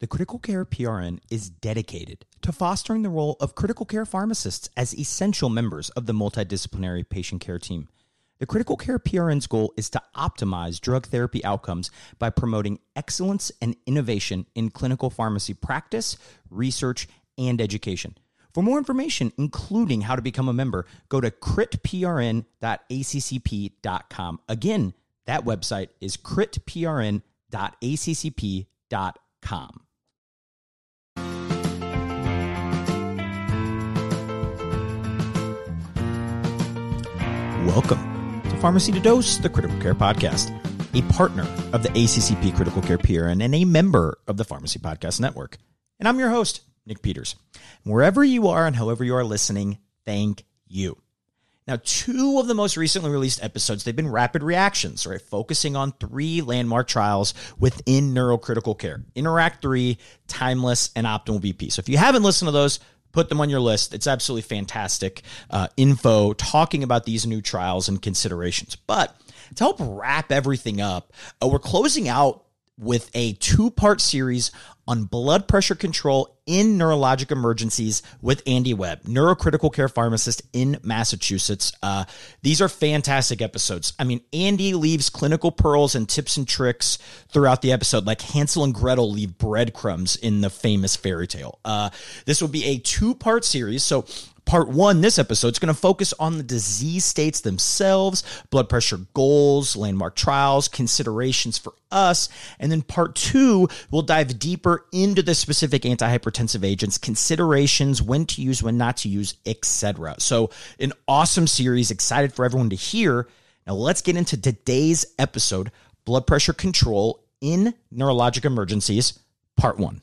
The Critical Care PRN is dedicated to fostering the role of critical care pharmacists as essential members of the multidisciplinary patient care team. The Critical Care PRN's goal is to optimize drug therapy outcomes by promoting excellence and innovation in clinical pharmacy practice, research, and education. For more information, including how to become a member, go to critprn.accp.com. Again, that website is critprn.accp.com. Welcome to Pharmacy to Dose, the Critical Care Podcast, a partner of the ACCP Critical Care PRN and a member of the Pharmacy Podcast Network. And I'm your host, Nick Peters. Wherever you are and however you are listening, thank you. Now, two of the most recently released episodes, they've been rapid reactions, right? Focusing on three landmark trials within neurocritical care Interact 3, Timeless, and Optimal BP. So if you haven't listened to those, put them on your list. It's absolutely fantastic uh, info talking about these new trials and considerations. But to help wrap everything up, uh, we're closing out with a two part series on blood pressure control in neurologic emergencies with Andy Webb, neurocritical care pharmacist in Massachusetts. Uh, these are fantastic episodes. I mean, Andy leaves clinical pearls and tips and tricks throughout the episode, like Hansel and Gretel leave breadcrumbs in the famous fairy tale. Uh, this will be a two part series. So part one, this episode, is going to focus on the disease states themselves, blood pressure goals, landmark trials, considerations for us. And then part two, we'll dive deeper into the specific antihypertensive agents, considerations, when to use, when not to use, etc. So, an awesome series. Excited for everyone to hear. Now, let's get into today's episode blood pressure control in neurologic emergencies, part one.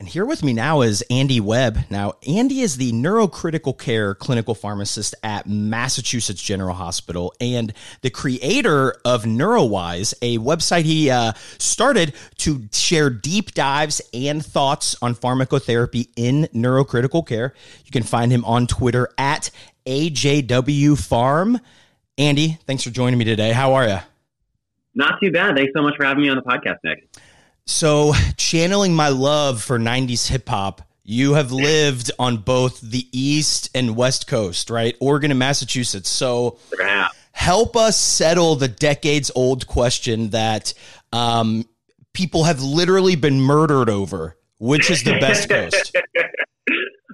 And here with me now is Andy Webb. Now, Andy is the neurocritical care clinical pharmacist at Massachusetts General Hospital and the creator of NeuroWise, a website he uh, started to share deep dives and thoughts on pharmacotherapy in neurocritical care. You can find him on Twitter at AJWPharm. Andy, thanks for joining me today. How are you? Not too bad. Thanks so much for having me on the podcast, Nick. So, channeling my love for 90s hip hop, you have lived on both the East and West Coast, right? Oregon and Massachusetts. So, Yeah. help us settle the decades old question that um, people have literally been murdered over. Which is the best coast?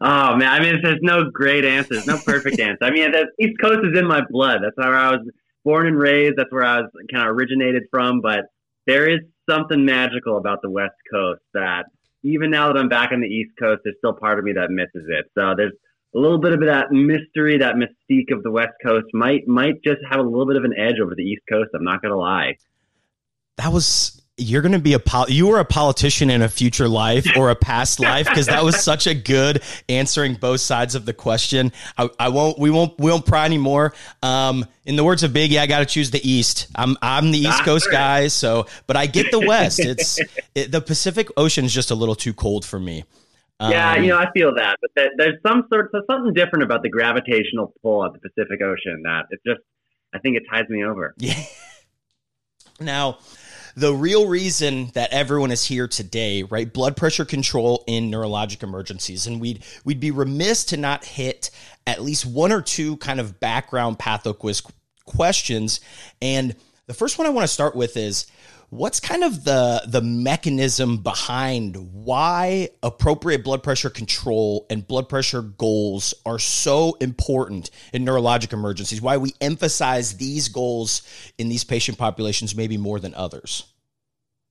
Oh man, I mean, there's no great answers, no perfect answer. I mean, the East Coast is in my blood. That's where I was born and raised. That's where I was kind of originated from. But there is something magical about the West Coast that even now that I'm back on the East Coast, there's still part of me that misses it. So there's a little bit of that mystery, that mystique of the West Coast might might just have a little bit of an edge over the East Coast. I'm not gonna lie. That was you're going to be a pol- you were a politician in a future life or a past life because that was such a good answering both sides of the question. I, I won't we won't we won't pry anymore. Um, in the words of Biggie, I got to choose the East. I'm I'm the East Coast guy, so but I get the West. It's it, the Pacific Ocean is just a little too cold for me. Yeah, Um, you know, I feel that, but that, there's some sort of something different about the gravitational pull of the Pacific Ocean that it just, I think it ties me over. Yeah. Now, the real reason that everyone is here today, right? Blood pressure control in neurologic emergencies, and we'd we'd be remiss to not hit at least one or two kind of background patho quiz questions. And The first one I want to start with is what's kind of the the mechanism behind why appropriate blood pressure control and blood pressure goals are so important in neurologic emergencies? Why we emphasize these goals in these patient populations maybe more than others?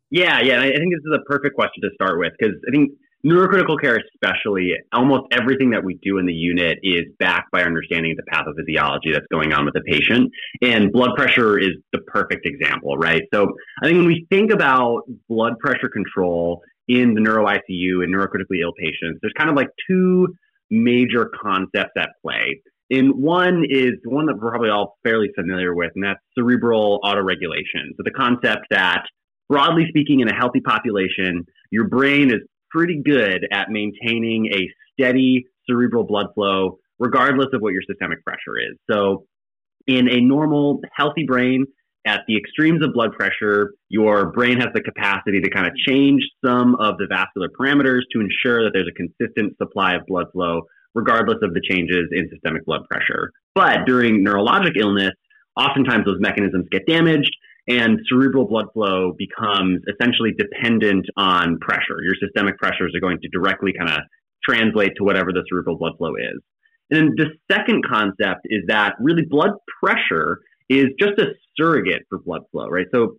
Yeah yeah i think this is a perfect question to start with because i think neurocritical care especially almost everything that we do in the unit is backed by understanding the pathophysiology that's going on with the patient. And blood pressure is the perfect example right? So i think when we think about blood pressure control in the neuro icu and neurocritically ill patients there's kind of like two major concepts at play. And one is one that we're probably all fairly familiar with and that's cerebral autoregulation. So the concept that broadly speaking in a healthy population your brain is pretty good at maintaining a steady cerebral blood flow, regardless of what your systemic pressure is. So, in a normal, healthy brain, at the extremes of blood pressure, your brain has the capacity to kind of change some of the vascular parameters to ensure that there's a consistent supply of blood flow, regardless of the changes in systemic blood pressure. But during neurologic illness, oftentimes those mechanisms get damaged and cerebral blood flow becomes essentially dependent on pressure. Your systemic pressures are going to directly kind of translate to whatever the cerebral blood flow is. And then the second concept is that really blood pressure is just a surrogate for blood flow, right? So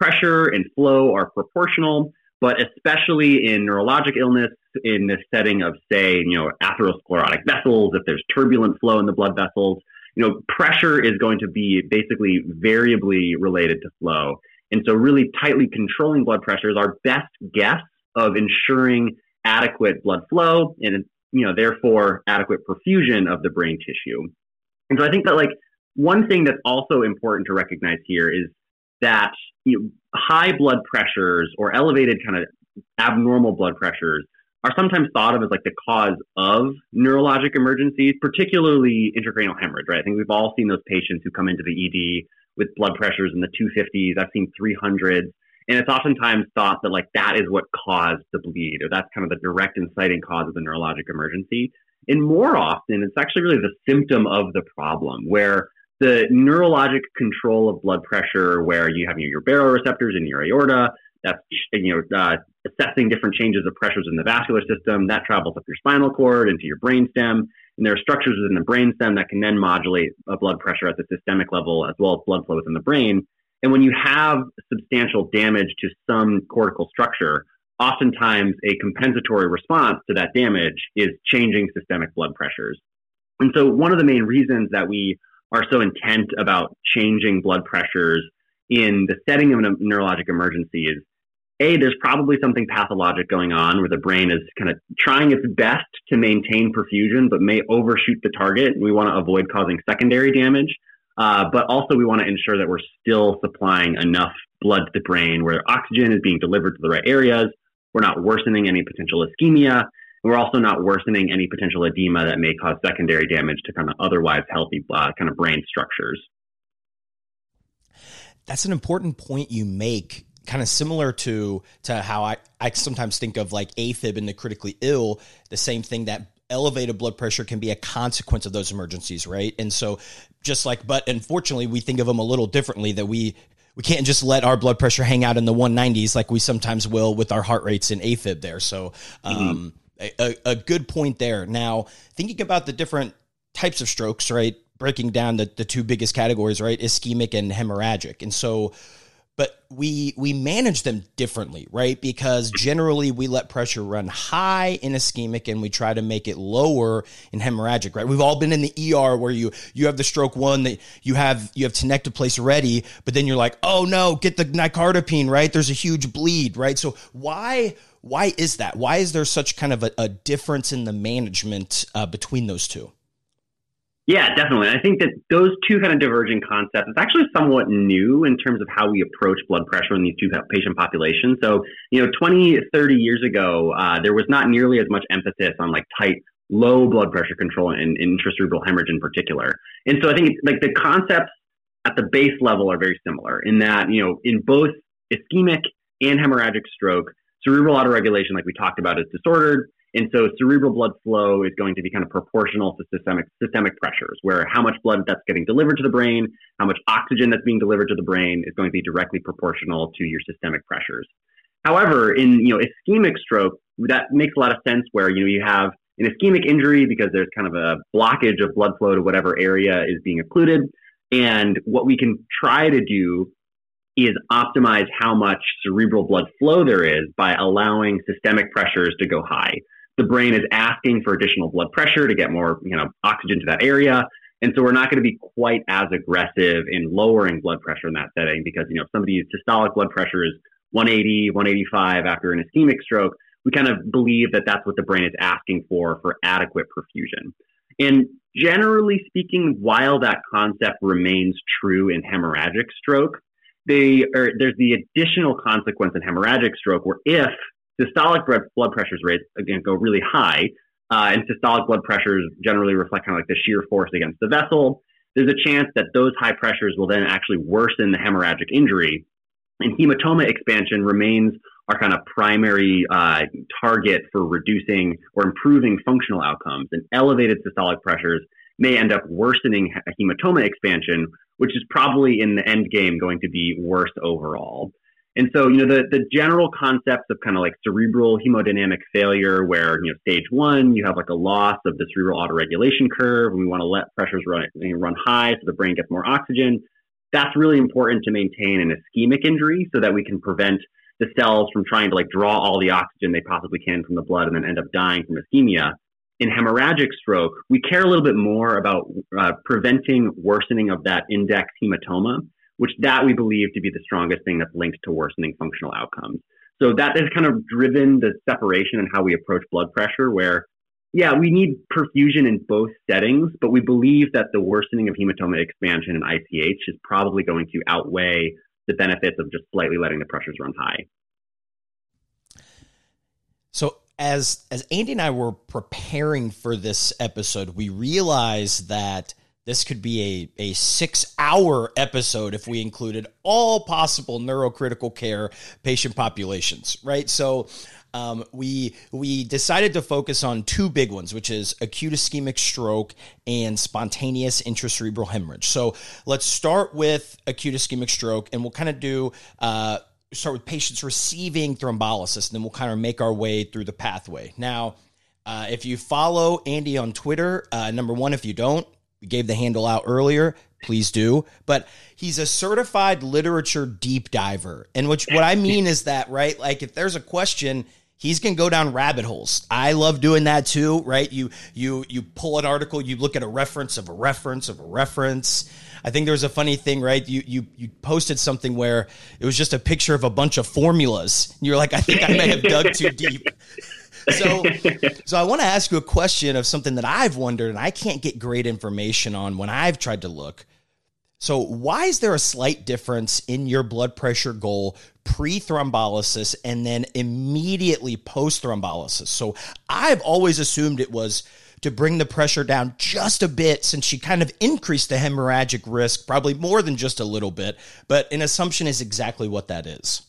pressure and flow are proportional, but especially in neurologic illness, in the setting of, say, you know, atherosclerotic vessels, if there's turbulent flow in the blood vessels, you know, pressure is going to be basically variably related to flow. And so really tightly controlling blood pressure is our best guess of ensuring adequate blood flow and, you know, therefore adequate perfusion of the brain tissue. And so I think that like one thing that's also important to recognize here is that you know, high blood pressures or elevated kind of abnormal blood pressures are sometimes thought of as like the cause of neurologic emergencies, particularly intracranial hemorrhage, right? I think we've all seen those patients who come into the ED with blood pressures in the 250s. I've seen 300s. And it's oftentimes thought that like that is what caused the bleed, or that's kind of the direct inciting cause of the neurologic emergency. And more often, it's actually really the symptom of the problem, where the neurologic control of blood pressure, where you have your baroreceptors in your aorta, that's you know uh, assessing different changes of pressures in the vascular system. That travels up your spinal cord into your brainstem, and there are structures within the brainstem that can then modulate blood pressure at the systemic level as well as blood flow within the brain. And when you have substantial damage to some cortical structure, oftentimes a compensatory response to that damage is changing systemic blood pressures. And so, one of the main reasons that we are so intent about changing blood pressures in the setting of a neurologic emergency is a, there's probably something pathologic going on where the brain is kind of trying its best to maintain perfusion, but may overshoot the target. We want to avoid causing secondary damage. Uh, but also, we want to ensure that we're still supplying enough blood to the brain where oxygen is being delivered to the right areas. We're not worsening any potential ischemia. And we're also not worsening any potential edema that may cause secondary damage to kind of otherwise healthy uh, kind of brain structures. That's an important point you make kind of similar to to how I, I sometimes think of like AFib in the critically ill, the same thing that elevated blood pressure can be a consequence of those emergencies, right? And so just like but unfortunately we think of them a little differently that we we can't just let our blood pressure hang out in the 190s like we sometimes will with our heart rates in AFib there. So um, mm-hmm. a, a good point there. Now thinking about the different types of strokes, right? Breaking down the, the two biggest categories, right? Ischemic and hemorrhagic. And so but we we manage them differently, right? Because generally we let pressure run high in ischemic and we try to make it lower in hemorrhagic, right? We've all been in the ER where you you have the stroke one that you have you have tenecteplase ready, but then you're like, oh no, get the nicardipine, right? There's a huge bleed, right? So why why is that? Why is there such kind of a, a difference in the management uh, between those two? Yeah, definitely. I think that those two kind of diverging concepts is actually somewhat new in terms of how we approach blood pressure in these two patient populations. So, you know, 20, 30 years ago, uh, there was not nearly as much emphasis on like tight, low blood pressure control and, and intracerebral hemorrhage in particular. And so I think like the concepts at the base level are very similar in that, you know, in both ischemic and hemorrhagic stroke, cerebral autoregulation, like we talked about, is disordered And so cerebral blood flow is going to be kind of proportional to systemic systemic pressures, where how much blood that's getting delivered to the brain, how much oxygen that's being delivered to the brain is going to be directly proportional to your systemic pressures. However, in you know ischemic stroke, that makes a lot of sense where you know you have an ischemic injury because there's kind of a blockage of blood flow to whatever area is being occluded. And what we can try to do is optimize how much cerebral blood flow there is by allowing systemic pressures to go high. The brain is asking for additional blood pressure to get more, you know, oxygen to that area. And so we're not going to be quite as aggressive in lowering blood pressure in that setting because, you know, if somebody's systolic blood pressure is 180, 185 after an ischemic stroke, we kind of believe that that's what the brain is asking for for adequate perfusion. And generally speaking, while that concept remains true in hemorrhagic stroke, they are, there's the additional consequence in hemorrhagic stroke where if systolic blood pressures rates again go really high, uh, and systolic blood pressures generally reflect kind of like the shear force against the vessel, there's a chance that those high pressures will then actually worsen the hemorrhagic injury. And hematoma expansion remains our kind of primary uh, target for reducing or improving functional outcomes. And elevated systolic pressures may end up worsening hematoma expansion, which is probably in the end game going to be worse overall. And so, you know, the, the general concepts of kind of like cerebral hemodynamic failure, where, you know, stage one, you have like a loss of the cerebral autoregulation curve, and we want to let pressures run, run high so the brain gets more oxygen. That's really important to maintain an ischemic injury so that we can prevent the cells from trying to like draw all the oxygen they possibly can from the blood and then end up dying from ischemia. In hemorrhagic stroke, we care a little bit more about uh, preventing worsening of that index hematoma, which that we believe to be the strongest thing that's linked to worsening functional outcomes. So that has kind of driven the separation in how we approach blood pressure, where, yeah, we need perfusion in both settings, but we believe that the worsening of hematoma expansion in ICH is probably going to outweigh the benefits of just slightly letting the pressures run high. So as as Andy and I were preparing for this episode, we realized that this could be a, a six hour episode if we included all possible neurocritical care patient populations, right? So um, we we decided to focus on two big ones, which is acute ischemic stroke and spontaneous intracerebral hemorrhage. So let's start with acute ischemic stroke, and we'll kind of do. Uh, start with patients receiving thrombolysis, and then we'll kind of make our way through the pathway. Now, uh, if you follow Andy on Twitter, uh, number one, if you don't, gave the handle out earlier. Please do. But he's a certified literature deep diver. And which what I mean is that, right? Like if there's a question, he's gonna go down rabbit holes. I love doing that too, right? You you you pull an article, you look at a reference of a reference of a reference. I think there was a funny thing, right? You you you posted something where it was just a picture of a bunch of formulas. And you're like, I think I may have dug too deep. So so I want to ask you a question of something that I've wondered and I can't get great information on when I've tried to look. So, why is there a slight difference in your blood pressure goal pre thrombolysis and then immediately post thrombolysis? So, I've always assumed it was to bring the pressure down just a bit since she kind of increased the hemorrhagic risk, probably more than just a little bit. But an assumption is exactly what that is.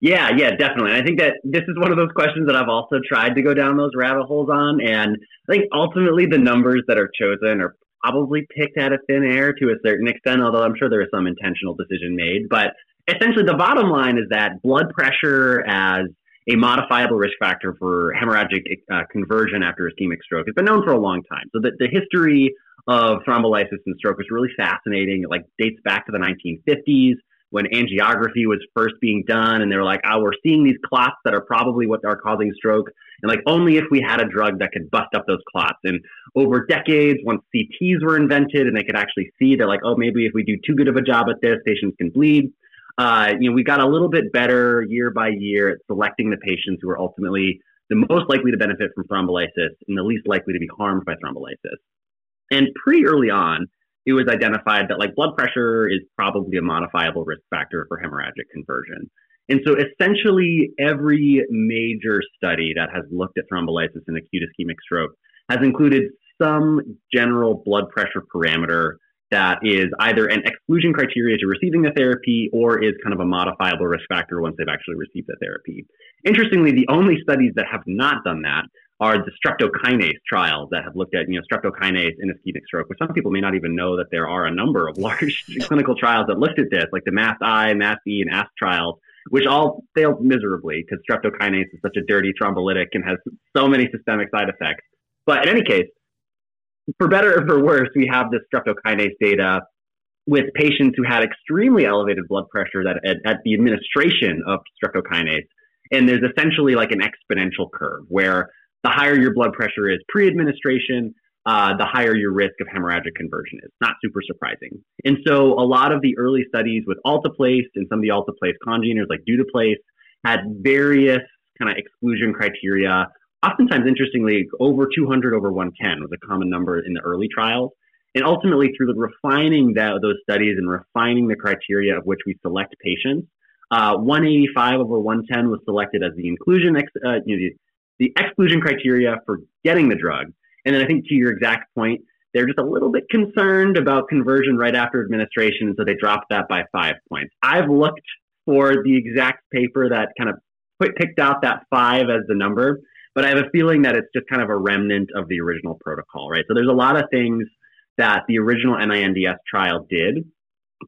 Yeah, yeah, definitely. I think that this is one of those questions that I've also tried to go down those rabbit holes on. And I think ultimately the numbers that are chosen are probably picked out of thin air to a certain extent, although I'm sure there is some intentional decision made. But essentially, the bottom line is that blood pressure as a modifiable risk factor for hemorrhagic uh, conversion after ischemic stroke has been known for a long time. So the, the history of thrombolysis and stroke is really fascinating. It like dates back to the 1950s when angiography was first being done and they were like, oh, we're seeing these clots that are probably what are causing stroke. And like only if we had a drug that could bust up those clots. And over decades, once CTs were invented and they could actually see, they're like, oh, maybe if we do too good of a job at this, patients can bleed. Uh, you know, we got a little bit better year by year at selecting the patients who are ultimately the most likely to benefit from thrombolysis and the least likely to be harmed by thrombolysis. And pretty early on, it was identified that like blood pressure is probably a modifiable risk factor for hemorrhagic conversion. And so essentially every major study that has looked at thrombolysis in acute ischemic stroke has included some general blood pressure parameter that is either an exclusion criteria to receiving the therapy or is kind of a modifiable risk factor once they've actually received the therapy. Interestingly, the only studies that have not done that are the streptokinase trials that have looked at you know streptokinase in ischemic stroke, which some people may not even know that there are a number of large clinical trials that looked at this, like the MAST-I, MAST-E, and ASK trials, which all failed miserably because streptokinase is such a dirty thrombolytic and has so many systemic side effects. But in any case, for better or for worse, we have this streptokinase data with patients who had extremely elevated blood pressure that at, at the administration of streptokinase. And there's essentially like an exponential curve where the higher your blood pressure is pre-administration, uh, the higher your risk of hemorrhagic conversion is. Not super surprising. And so a lot of the early studies with alteplase and some of the alteplase congeners like Duteplase had various kind of exclusion criteria. Oftentimes, interestingly, over 200 over 110 was a common number in the early trials. And ultimately, through the refining that, those studies and refining the criteria of which we select patients, uh, 185 over 110 was selected as the inclusion, ex- uh, you know, the, exclusion criteria for getting the drug. And then I think to your exact point, they're just a little bit concerned about conversion right after administration, so they dropped that by five points. I've looked for the exact paper that kind of put, picked out that five as the number, but I have a feeling that it's just kind of a remnant of the original protocol, right? So there's a lot of things that the original NINDS trial did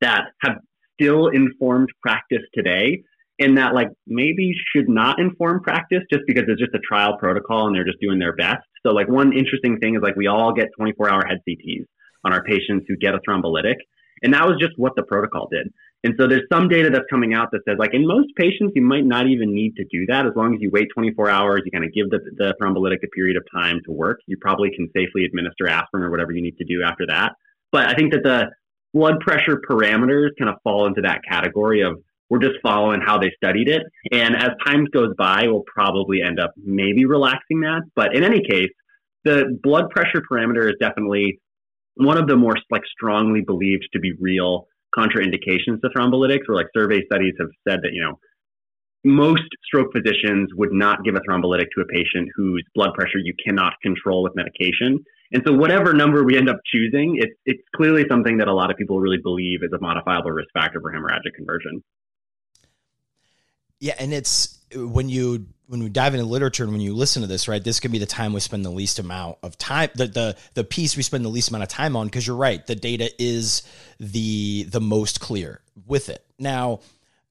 that have still informed practice today and that like maybe should not inform practice just because it's just a trial protocol and they're just doing their best. So like one interesting thing is like we all get 24 hour head CTs on our patients who get a thrombolytic. And that was just what the protocol did. And so there's some data that's coming out that says like in most patients, you might not even need to do that. As long as you wait 24 hours, you kind of give the, the thrombolytic a period of time to work. You probably can safely administer aspirin or whatever you need to do after that. But I think that the blood pressure parameters kind of fall into that category of we're just following how they studied it. And as time goes by, we'll probably end up maybe relaxing that. But in any case, the blood pressure parameter is definitely one of the more like strongly believed to be real contraindications to thrombolytics, where like survey studies have said that, you know, most stroke physicians would not give a thrombolytic to a patient whose blood pressure you cannot control with medication. And so whatever number we end up choosing, it's, it's clearly something that a lot of people really believe is a modifiable risk factor for hemorrhagic conversion. Yeah, and it's when you when we dive into literature and when you listen to this, right? This can be the time we spend the least amount of time, the the the piece we spend the least amount of time on because you're right, the data is the the most clear with it. Now,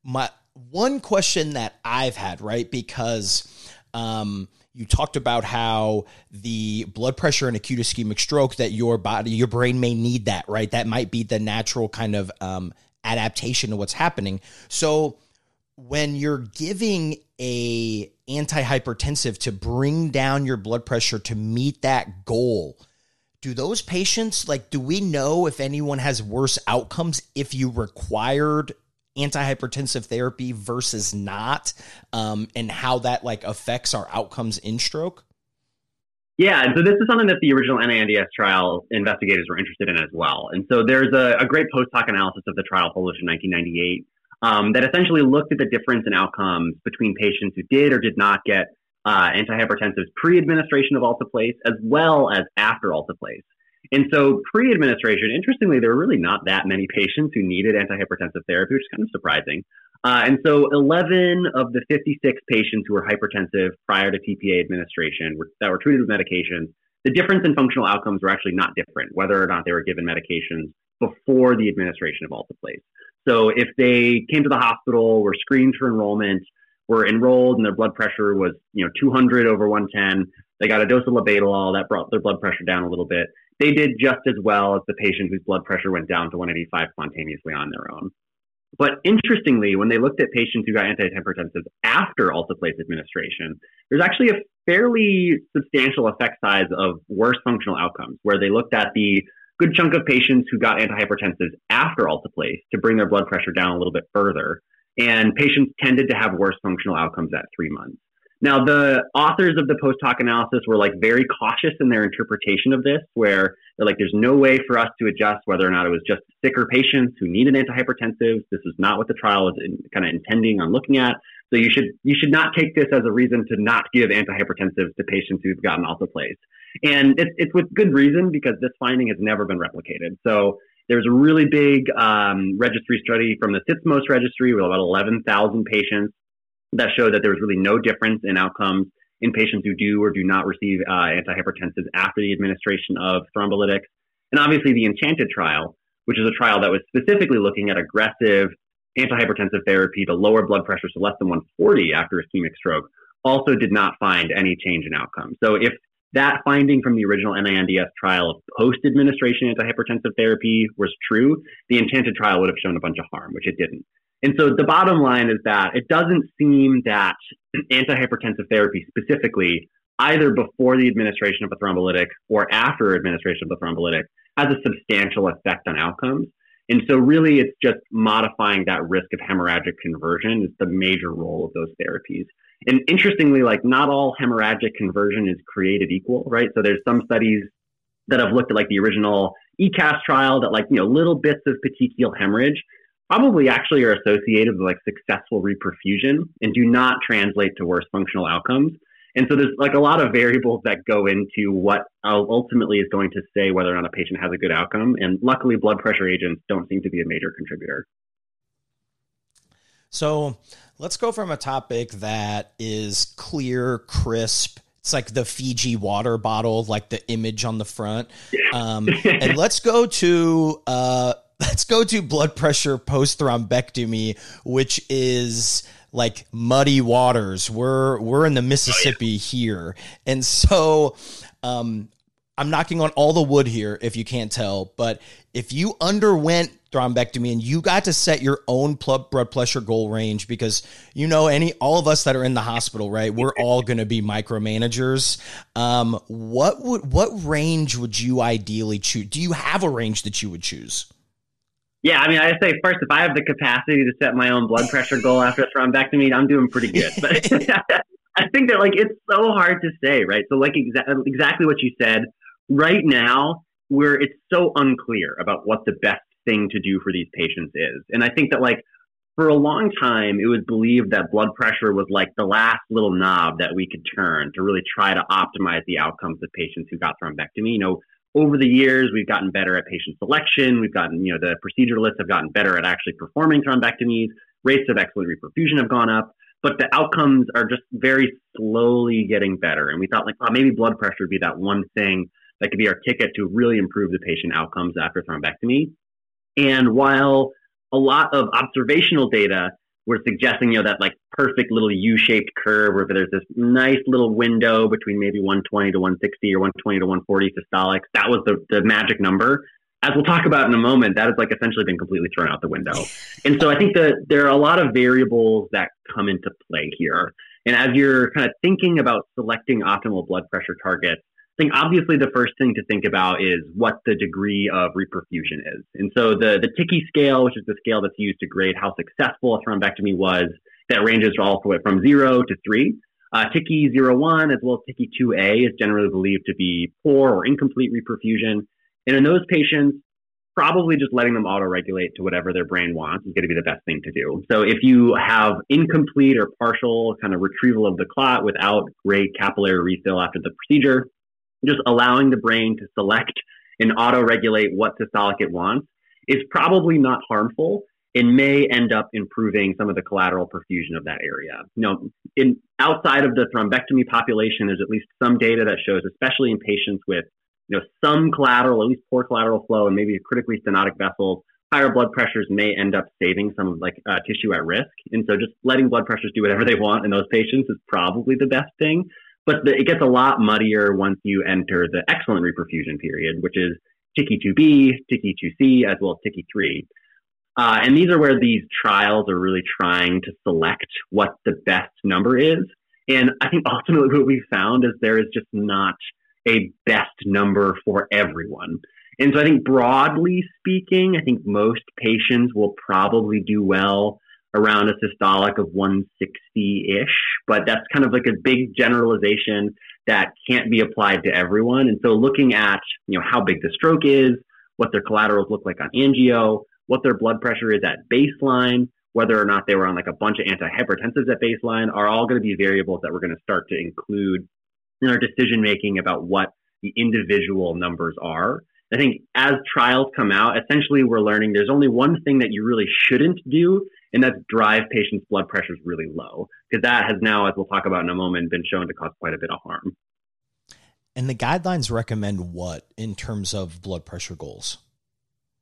my one question that I've had, right, because um, you talked about how the blood pressure and acute ischemic stroke that your body, your brain may need that, right? That might be the natural kind of um, adaptation to what's happening. So when you're giving a antihypertensive to bring down your blood pressure to meet that goal do those patients like do we know if anyone has worse outcomes if you required antihypertensive therapy versus not um, and how that like affects our outcomes in stroke yeah, and so this is something that the original NINDS trial investigators were interested in as well. And so there's a, a great post hoc analysis of the trial published in 1998 um, that essentially looked at the difference in outcomes between patients who did or did not get uh, antihypertensives pre-administration of alteplase as well as after alteplase. And so pre-administration, interestingly, there were really not that many patients who needed antihypertensive therapy, which is kind of surprising. Uh, and so 11 of the 56 patients who were hypertensive prior to TPA administration were, that were treated with medications, the difference in functional outcomes were actually not different, whether or not they were given medications before the administration of alteplase. So if they came to the hospital, were screened for enrollment, were enrolled, and their blood pressure was you know 200 over 110, they got a dose of labetalol that brought their blood pressure down a little bit. They did just as well as the patient whose blood pressure went down to 185 spontaneously on their own. But interestingly, when they looked at patients who got antihypertensives after alteplase administration, there's actually a fairly substantial effect size of worse functional outcomes, where they looked at the good chunk of patients who got antihypertensives after alteplase to bring their blood pressure down a little bit further. And patients tended to have worse functional outcomes at three months. Now, the authors of the post hoc analysis were like very cautious in their interpretation of this, where they're like, there's no way for us to adjust whether or not it was just sicker patients who needed antihypertensives. This is not what the trial was kind of intending on looking at. So you should you should not take this as a reason to not give antihypertensives to patients who've gotten alteplase. And it's, it's with good reason because this finding has never been replicated. So There was a really big um, registry study from the SITSMOS registry with about 11,000 patients that showed that there was really no difference in outcomes in patients who do or do not receive uh, antihypertensives after the administration of thrombolytics. And obviously, the Enchanted trial, which is a trial that was specifically looking at aggressive antihypertensive therapy to lower blood pressure to less than 140 after ischemic stroke, also did not find any change in outcome. So if that finding from the original NINDS trial of post-administration antihypertensive therapy was true, the Enchanted trial would have shown a bunch of harm, which it didn't. And so the bottom line is that it doesn't seem that antihypertensive therapy specifically, either before the administration of a thrombolytic or after administration of a thrombolytic, has a substantial effect on outcomes. And so really it's just modifying that risk of hemorrhagic conversion is the major role of those therapies. And interestingly, like not all hemorrhagic conversion is created equal, right? So there's some studies that have looked at like the original ECASS trial that like, you know, little bits of petechial hemorrhage probably actually are associated with like successful reperfusion and do not translate to worse functional outcomes. And so there's like a lot of variables that go into what ultimately is going to say whether or not a patient has a good outcome. And luckily, blood pressure agents don't seem to be a major contributor. So let's go from a topic that is clear, crisp. It's like the Fiji water bottle, like the image on the front. Um, and let's go to uh, let's go to blood pressure post thrombectomy, which is like muddy waters. We're we're in the Mississippi here, and so um, I'm knocking on all the wood here if you can't tell. But if you underwent thrombectomy and you got to set your own blood pressure goal range because you know any all of us that are in the hospital right we're all going to be micromanagers um, what would what range would you ideally choose do you have a range that you would choose yeah, I mean, I say first, if I have the capacity to set my own blood pressure goal after a thrombectomy, I'm doing pretty good. But I think that like it's so hard to say, right? So like exa- exactly what you said. Right now, where it's so unclear about what the best thing to do for these patients is. And I think that like for a long time, it was believed that blood pressure was like the last little knob that we could turn to really try to optimize the outcomes of patients who got thrombectomy. You know, over the years, we've gotten better at patient selection. We've gotten, you know, the proceduralists have gotten better at actually performing thrombectomies. Rates of excellent reperfusion have gone up, but the outcomes are just very slowly getting better. And we thought, like, oh, maybe blood pressure would be that one thing that could be our ticket to really improve the patient outcomes after thrombectomy. And while a lot of observational data were suggesting, you know, that like perfect little U-shaped curve where there's this nice little window between maybe 120 to 160 or 120 to 140 systolics. That was the, the magic number. As we'll talk about in a moment, that has like essentially been completely thrown out the window. And so I think that there are a lot of variables that come into play here. And as you're kind of thinking about selecting optimal blood pressure targets, I think obviously the first thing to think about is what the degree of reperfusion is. And so the, the TICI scale, which is the scale that's used to grade how successful a thrombectomy was, that ranges all the way from zero to three. Uh, TICI 01 as well as TICI 2A is generally believed to be poor or incomplete reperfusion. And in those patients, probably just letting them auto-regulate to whatever their brain wants is going to be the best thing to do. So if you have incomplete or partial kind of retrieval of the clot without great capillary refill after the procedure, just allowing the brain to select and auto regulate what systolic it wants is probably not harmful and may end up improving some of the collateral perfusion of that area. You know, in outside of the thrombectomy population, there's at least some data that shows, especially in patients with you know some collateral, at least poor collateral flow, and maybe critically stenotic vessels, higher blood pressures may end up saving some like uh, tissue at risk. And so, just letting blood pressures do whatever they want in those patients is probably the best thing. But the, it gets a lot muddier once you enter the excellent reperfusion period, which is TICI 2B, TICI 2C, as well as TICI 3. Uh, and these are where these trials are really trying to select what the best number is. And I think ultimately what we found is there is just not a best number for everyone. And so I think broadly speaking, I think most patients will probably do well around a systolic of 160-ish, but that's kind of like a big generalization that can't be applied to everyone. And so looking at, you know, how big the stroke is, what their collaterals look like on angio, what their blood pressure is at baseline, whether or not they were on like a bunch of antihypertensives at baseline are all going to be variables that we're going to start to include in our decision making about what the individual numbers are. I think as trials come out, essentially we're learning there's only one thing that you really shouldn't do, and that's drive patients' blood pressures really low. Because that has now, as we'll talk about in a moment, been shown to cause quite a bit of harm. And the guidelines recommend what in terms of blood pressure goals?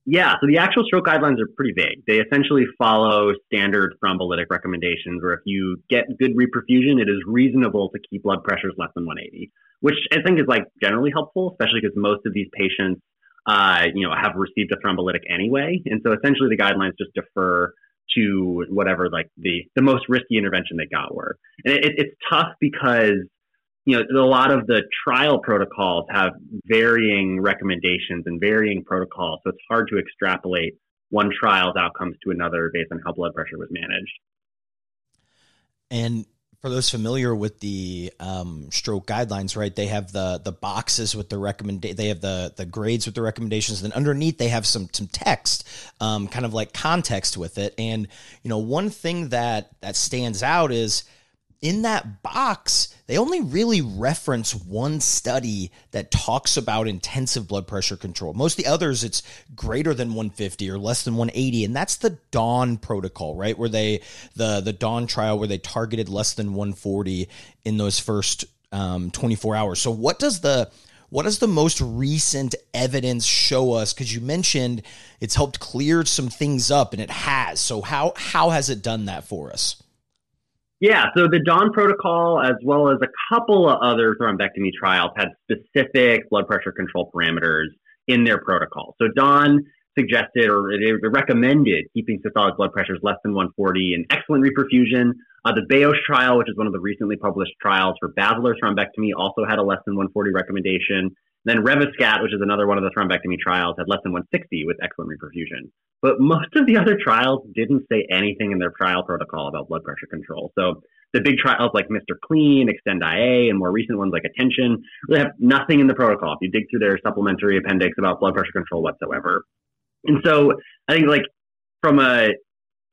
Yeah, so the actual stroke guidelines are pretty vague. They essentially follow standard thrombolytic recommendations where if you get good reperfusion, it is reasonable to keep blood pressures less than 180, which I think is like generally helpful, especially because most of these patients, uh, you know, have received a thrombolytic anyway. And so essentially the guidelines just defer to whatever like the, the most risky intervention they got were. And it, it's tough because you know, a lot of the trial protocols have varying recommendations and varying protocols. So it's hard to extrapolate one trial's outcomes to another based on how blood pressure was managed. And for those familiar with the um, stroke guidelines, right? They have the the boxes with the recommend. They have the the grades with the recommendations. Then underneath they have some some text, um, kind of like context with it. And you know, one thing that that stands out is in that box, they only really reference one study that talks about intensive blood pressure control. Most of the others, it's greater than 150 or less than 180, and that's the Dawn protocol, right? Where they the the Dawn trial where they targeted less than 140 in those first um, 24 hours. So, what does the what does the most recent evidence show us? Because you mentioned it's helped clear some things up, and it has. So, how how has it done that for us? Yeah, so the Dawn protocol, as well as a couple of other thrombectomy trials, had specific blood pressure control parameters in their protocol. So Dawn suggested or they recommended keeping systolic blood pressures less than 140 and excellent reperfusion. Uh, the BEOS trial, which is one of the recently published trials for basilar thrombectomy, also had a less than 140 recommendation. Then Revascat, which is another one of the thrombectomy trials, had less than 160 with excellent reperfusion. But most of the other trials didn't say anything in their trial protocol about blood pressure control. So the big trials like Mr. Clean, Extend IA, and more recent ones like Attention really have nothing in the protocol. If you dig through their supplementary appendix about blood pressure control whatsoever. And so I think like from a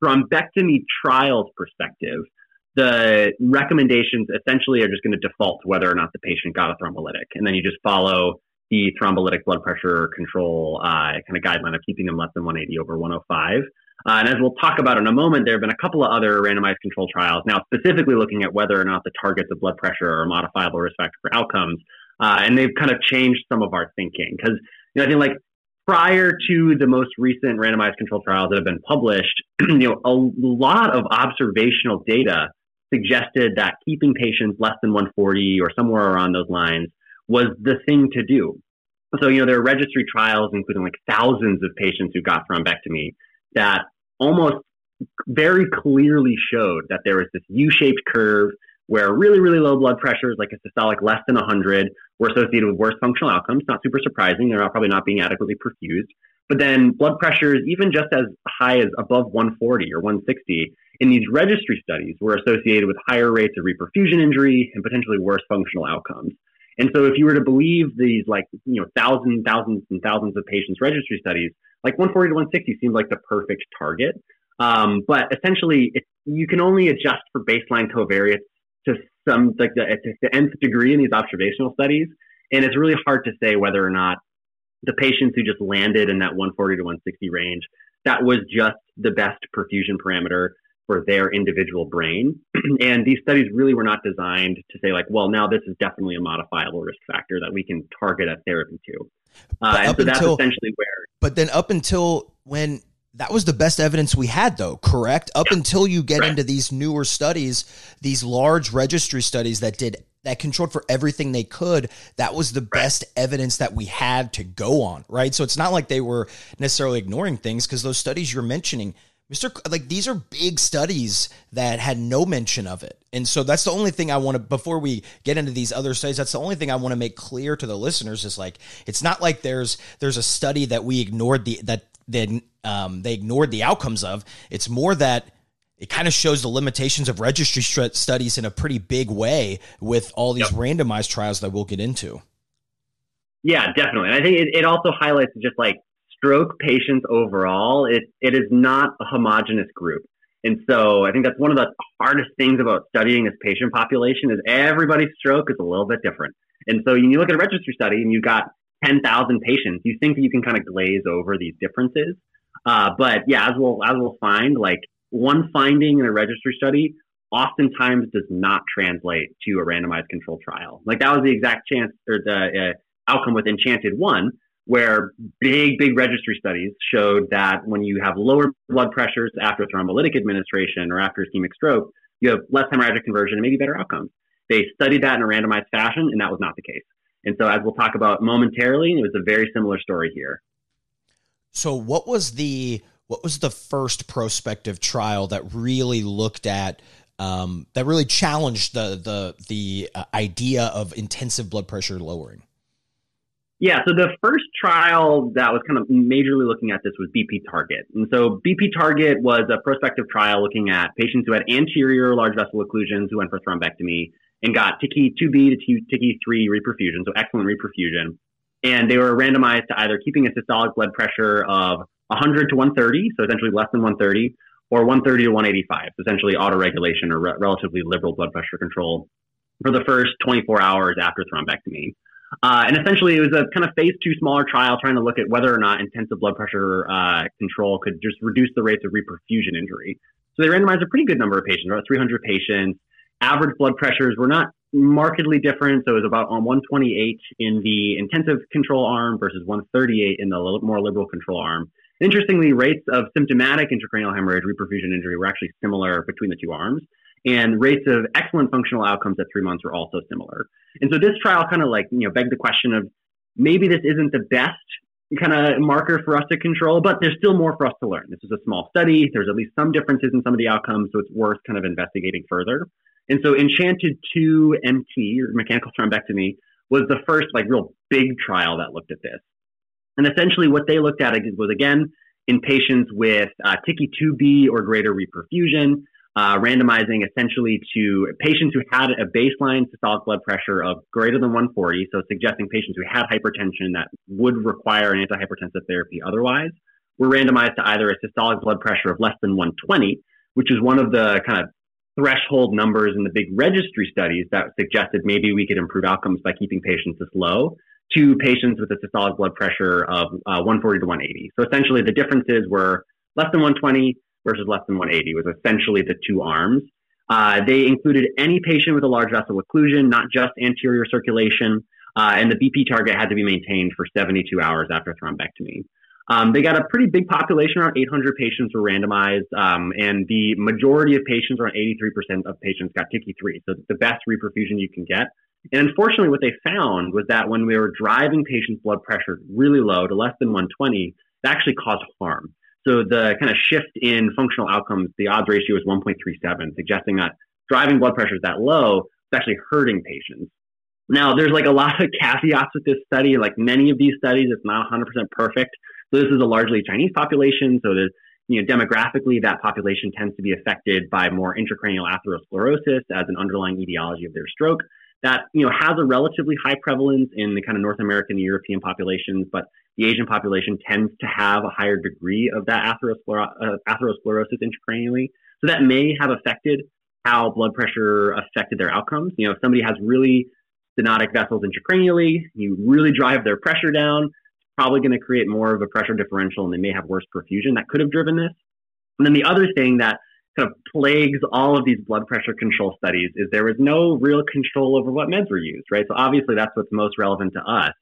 thrombectomy trials perspective, the recommendations essentially are just going to default to whether or not the patient got a thrombolytic. And then you just follow the thrombolytic blood pressure control uh, kind of guideline of keeping them less than 180 over 105. Uh, and as we'll talk about in a moment, there have been a couple of other randomized control trials now specifically looking at whether or not the targets of blood pressure are a modifiable risk factor for outcomes. Uh, and they've kind of changed some of our thinking because you know, I think like prior to the most recent randomized control trials that have been published, you know, a lot of observational data suggested that keeping patients less than 140 or somewhere around those lines was the thing to do. So, you know, there are registry trials, including like thousands of patients who got thrombectomy, that almost very clearly showed that there was this U shaped curve where really, really low blood pressures, like a systolic less than 100, were associated with worse functional outcomes. Not super surprising. They're probably not being adequately perfused. But then blood pressures, even just as high as above 140 or 160, in these registry studies were associated with higher rates of reperfusion injury and potentially worse functional outcomes. And so if you were to believe these like, you know, thousands, thousands and thousands of patients registry studies, like 140 to 160 seems like the perfect target. Um, but essentially, it, you can only adjust for baseline covariates to some, like the, to the nth degree in these observational studies. And it's really hard to say whether or not the patients who just landed in that 140 to 160 range, that was just the best perfusion parameter for their individual brain. and these studies really were not designed to say, like, well, now this is definitely a modifiable risk factor that we can target a therapy to. Uh, and so that's until, essentially where. But then up until when that was the best evidence we had though correct up yeah. until you get into these newer studies these large registry studies that did that controlled for everything they could that was the right. best evidence that we had to go on right so it's not like they were necessarily ignoring things because those studies you're mentioning Mr. Like these are big studies that had no mention of it. And so that's the only thing I want to before we get into these other studies, that's the only thing I want to make clear to the listeners is like it's not like there's there's a study that we ignored the that then um, they ignored the outcomes of. It's more that it kind of shows the limitations of registry studies in a pretty big way with all these yep. randomized trials that we'll get into. Yeah, definitely. And I think it, it also highlights just like stroke patients overall, it, it is not a homogenous group. And so I think that's one of the hardest things about studying this patient population is everybody's stroke is a little bit different. And so when you look at a registry study and you've got 10,000 patients, you think that you can kind of glaze over these differences. Uh, but yeah, as we'll, as we'll find, like one finding in a registry study oftentimes does not translate to a randomized controlled trial. Like that was the exact chance or the uh, outcome with Enchanted One, where big, big registry studies showed that when you have lower blood pressures after thrombolytic administration or after ischemic stroke, you have less hemorrhagic conversion and maybe better outcomes. They studied that in a randomized fashion, and that was not the case. And so, as we'll talk about momentarily, it was a very similar story here. So, what was the what was the first prospective trial that really looked at um, that really challenged the the the uh, idea of intensive blood pressure lowering? Yeah, so the first trial that was kind of majorly looking at this was BP Target. And so BP Target was a prospective trial looking at patients who had anterior large vessel occlusions who went for thrombectomy and got TICI 2B to TICI 3 reperfusion, so excellent reperfusion. And they were randomized to either keeping a systolic blood pressure of 100 to 130, so essentially less than 130, or 130 to 185, essentially autoregulation or re- relatively liberal blood pressure control for the first 24 hours after thrombectomy. Uh, and essentially, it was a kind of phase two smaller trial trying to look at whether or not intensive blood pressure uh, control could just reduce the rates of reperfusion injury. So they randomized a pretty good number of patients, about 300 patients. Average blood pressures were not markedly different. So it was about on 128 in the intensive control arm versus 138 in the more liberal control arm. Interestingly, rates of symptomatic intracranial hemorrhage, reperfusion injury were actually similar between the two arms. And rates of excellent functional outcomes at three months were also similar. And so this trial kind of like, you know, begged the question of maybe this isn't the best kind of marker for us to control, but there's still more for us to learn. This is a small study. There's at least some differences in some of the outcomes, so it's worth kind of investigating further. And so Enchanted 2 MT, or mechanical thrombectomy, was the first like real big trial that looked at this. And essentially what they looked at was again in patients with uh, TICI 2B or greater reperfusion, uh, randomizing essentially to patients who had a baseline systolic blood pressure of greater than 140, so suggesting patients who had hypertension that would require an antihypertensive therapy otherwise, were randomized to either a systolic blood pressure of less than 120, which is one of the kind of threshold numbers in the big registry studies that suggested maybe we could improve outcomes by keeping patients this low, to patients with a systolic blood pressure of uh, 140 to 180. So essentially, the differences were less than 120 versus less than 180 was essentially the two arms. Uh, they included any patient with a large vessel occlusion, not just anterior circulation, uh, and the BP target had to be maintained for 72 hours after thrombectomy. Um, they got a pretty big population, around 800 patients were randomized, um, and the majority of patients, around 83% of patients, got TICI-3, so the best reperfusion you can get. And unfortunately, what they found was that when we were driving patients' blood pressure really low to less than 120, it actually caused harm. So the kind of shift in functional outcomes, the odds ratio is 1.37, suggesting that driving blood pressures that low is actually hurting patients. Now, there's like a lot of caveats with this study. Like many of these studies, it's not 100% perfect. So this is a largely Chinese population. So there's, you know, demographically, that population tends to be affected by more intracranial atherosclerosis as an underlying etiology of their stroke that you know has a relatively high prevalence in the kind of North American and European populations, but the Asian population tends to have a higher degree of that uh, atherosclerosis intracranially. So that may have affected how blood pressure affected their outcomes. You know, if somebody has really stenotic vessels intracranially, you really drive their pressure down, it's probably going to create more of a pressure differential and they may have worse perfusion. That could have driven this. And then the other thing that kind of plagues all of these blood pressure control studies is there was no real control over what meds were used, right? So obviously that's what's most relevant to us.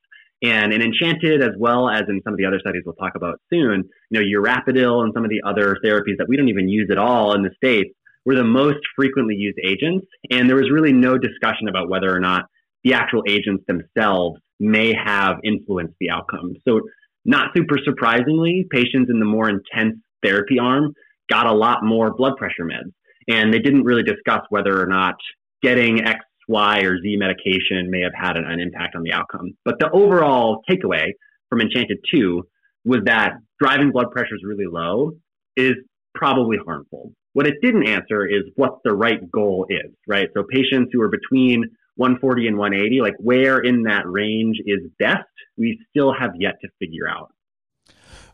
And in Enchanted, as well as in some of the other studies we'll talk about soon, you know, urapidil and some of the other therapies that we don't even use at all in the States were the most frequently used agents. And there was really no discussion about whether or not the actual agents themselves may have influenced the outcome. So not super surprisingly, patients in the more intense therapy arm got a lot more blood pressure meds. And they didn't really discuss whether or not getting X, Y, or Z medication may have had an, an impact on the outcome. But the overall takeaway from Enchanted 2 was that driving blood pressures really low is probably harmful. What it didn't answer is what the right goal is, right? So patients who are between 140 and 180, like where in that range is best, we still have yet to figure out.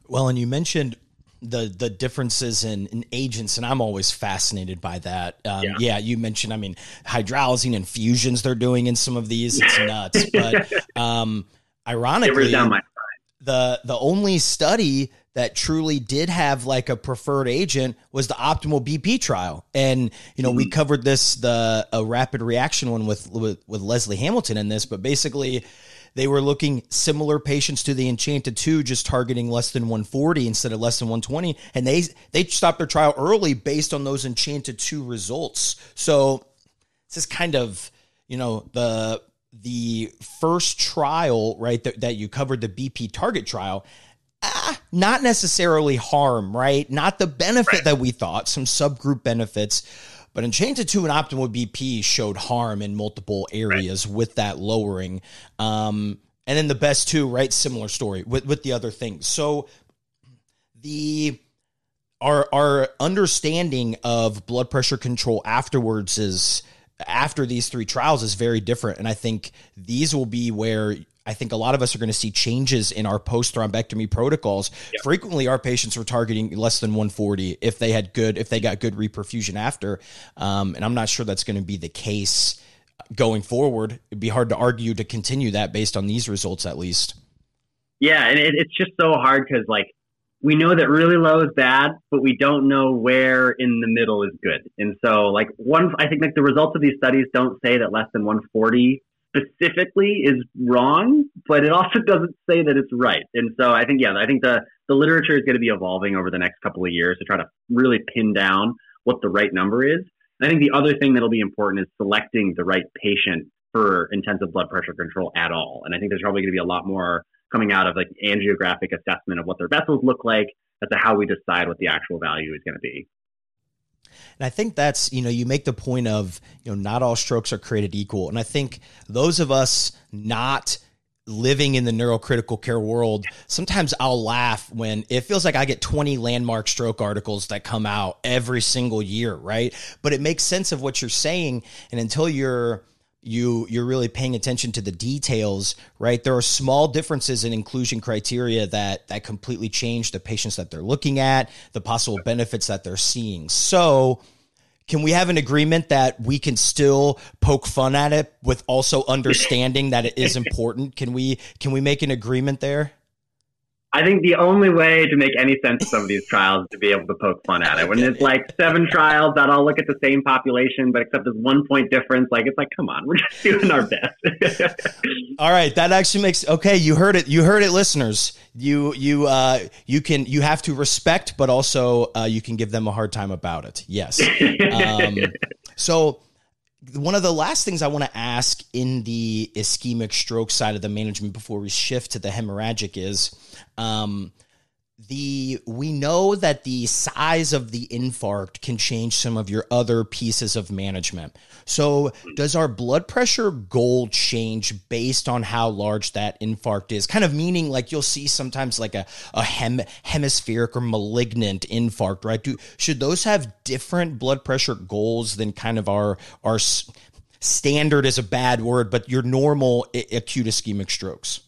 Well, and you mentioned the the differences in, in agents, and I'm always fascinated by that. Um, yeah. yeah. you mentioned, I mean, hydralazine infusions they're doing in some of these. It's nuts, but um, ironically, the the only study that truly did have like a preferred agent was the optimal BP trial. And, you know, mm-hmm. we covered this, the a rapid reaction one with, with, with Leslie Hamilton in this, but basically they were looking similar patients to the Enchanted 2, just targeting less than 140 instead of less than 120. And they, they stopped their trial early based on those Enchanted 2 results. So this is kind of, you know, the, the first trial, right, that, that you covered the BP target trial ah, not necessarily harm, right? Not the benefit right. that we thought, some subgroup benefits. But Enchanted 2 and Optimal BP showed harm in multiple areas right. with that lowering. Um, and then the BEST II, right? Similar story with, with the other things. So the our our understanding of blood pressure control afterwards is after these three trials is very different. And I think these will be where I think a lot of us are going to see changes in our post thrombectomy protocols. Yep. Frequently, our patients were targeting less than 140 if they had good, if they got good reperfusion after. Um, and I'm not sure that's going to be the case going forward. It'd be hard to argue to continue that based on these results, at least. Yeah, and it, it's just so hard because like we know that really low is bad, but we don't know where in the middle is good. And so, like one, I think like the results of these studies don't say that less than 140 specifically is wrong, but it also doesn't say that it's right. And so I think, yeah, I think the, the literature is going to be evolving over the next couple of years to try to really pin down what the right number is. And I think the other thing that'll be important is selecting the right patient for intensive blood pressure control at all. And I think there's probably going to be a lot more coming out of like angiographic assessment of what their vessels look like as to how we decide what the actual value is going to be. And I think that's, you know, you make the point of, you know, not all strokes are created equal. And I think those of us not living in the neurocritical care world, sometimes I'll laugh when it feels like I get 20 landmark stroke articles that come out every single year, right? But it makes sense of what you're saying. And until you're, you you're really paying attention to the details right? There are small differences in inclusion criteria that that completely change the patients that they're looking at the possible benefits that they're seeing. So can we have an agreement that we can still poke fun at it with also understanding that it is important? Can we can we make an agreement there I think the only way to make any sense of some of these trials is to be able to poke fun at it. When it's like seven trials that all look at the same population, but except there's one point difference, like it's like, come on, we're just doing our best. all right, that actually makes okay. You heard it. You heard it, listeners. You you uh you can you have to respect, but also uh, you can give them a hard time about it. Yes. Um, so one of the last things I want to ask in the ischemic stroke side of the management before we shift to the hemorrhagic is um, the we know that the size of the infarct can change some of your other pieces of management. So, does our blood pressure goal change based on how large that infarct is? Kind of meaning like you'll see sometimes like a, a hem, hemispheric or malignant infarct, right? Do should those have different blood pressure goals than kind of our our standard is a bad word, but your normal acute ischemic strokes?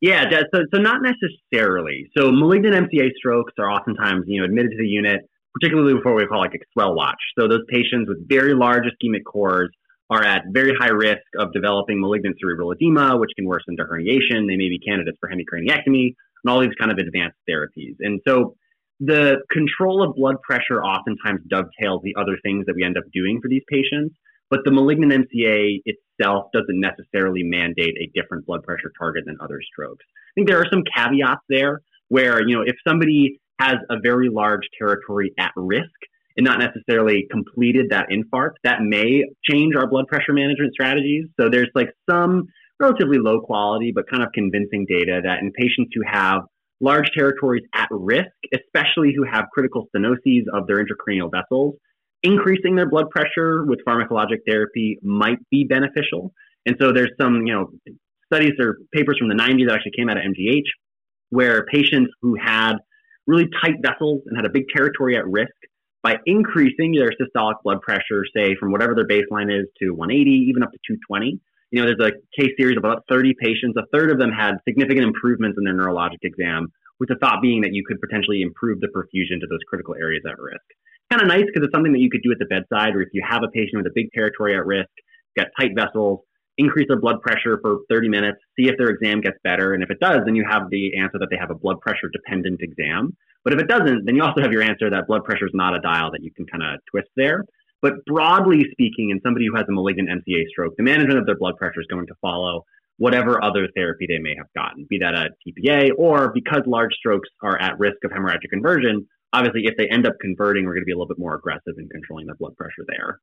Yeah, so, so not necessarily. So malignant MCA strokes are oftentimes, you know, admitted to the unit, particularly before we call like a swell watch. So those patients with very large ischemic cores are at very high risk of developing malignant cerebral edema, which can worsen to herniation. They may be candidates for hemicraniectomy and all these kind of advanced therapies. And so the control of blood pressure oftentimes dovetails the other things that we end up doing for these patients. But the malignant MCA itself doesn't necessarily mandate a different blood pressure target than other strokes. I think there are some caveats there where, you know, if somebody has a very large territory at risk and not necessarily completed that infarct, that may change our blood pressure management strategies. So there's like some relatively low quality but kind of convincing data that in patients who have large territories at risk, especially who have critical stenoses of their intracranial vessels, increasing their blood pressure with pharmacologic therapy might be beneficial. And so there's some, you know, studies or papers from the 90s that actually came out of MGH where patients who had really tight vessels and had a big territory at risk by increasing their systolic blood pressure, say from whatever their baseline is to 180, even up to 220. You know, there's a case series of about 30 patients. A third of them had significant improvements in their neurologic exam, with the thought being that you could potentially improve the perfusion to those critical areas at risk kind of nice because it's something that you could do at the bedside, or if you have a patient with a big territory at risk, got tight vessels, increase their blood pressure for 30 minutes, see if their exam gets better. And if it does, then you have the answer that they have a blood pressure dependent exam. But if it doesn't, then you also have your answer that blood pressure is not a dial that you can kind of twist there. But broadly speaking, in somebody who has a malignant MCA stroke, the management of their blood pressure is going to follow whatever other therapy they may have gotten, be that a TPA or because large strokes are at risk of hemorrhagic conversion, obviously if they end up converting, we're going to be a little bit more aggressive in controlling their blood pressure there.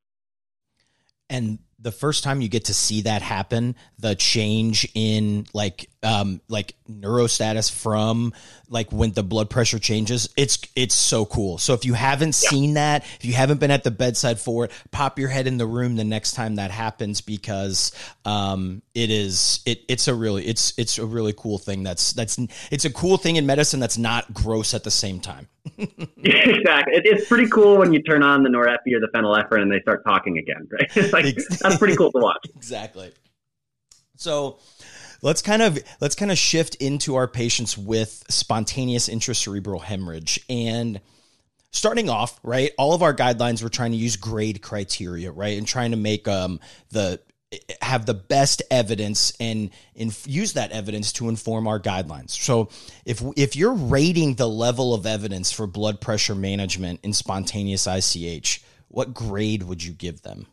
And the first time you get to see that happen, the change in like um like neurostatus from like when the blood pressure changes, it's it's so cool. So if you haven't yeah. seen that, if you haven't been at the bedside for it, pop your head in the room the next time that happens because um it is it it's a really it's it's a really cool thing that's that's it's a cool thing in medicine that's not gross at the same time. exactly. It, it's pretty cool when you turn on the norepi or the phenylephrine and they start talking again, right? It's like that's pretty cool to watch. Exactly. So let's kind of let's kind of shift into our patients with spontaneous intracerebral hemorrhage and starting off right all of our guidelines we're trying to use grade criteria right and trying to make um the have the best evidence and, and use that evidence to inform our guidelines. So if if you're rating the level of evidence for blood pressure management in spontaneous ICH, what grade would you give them?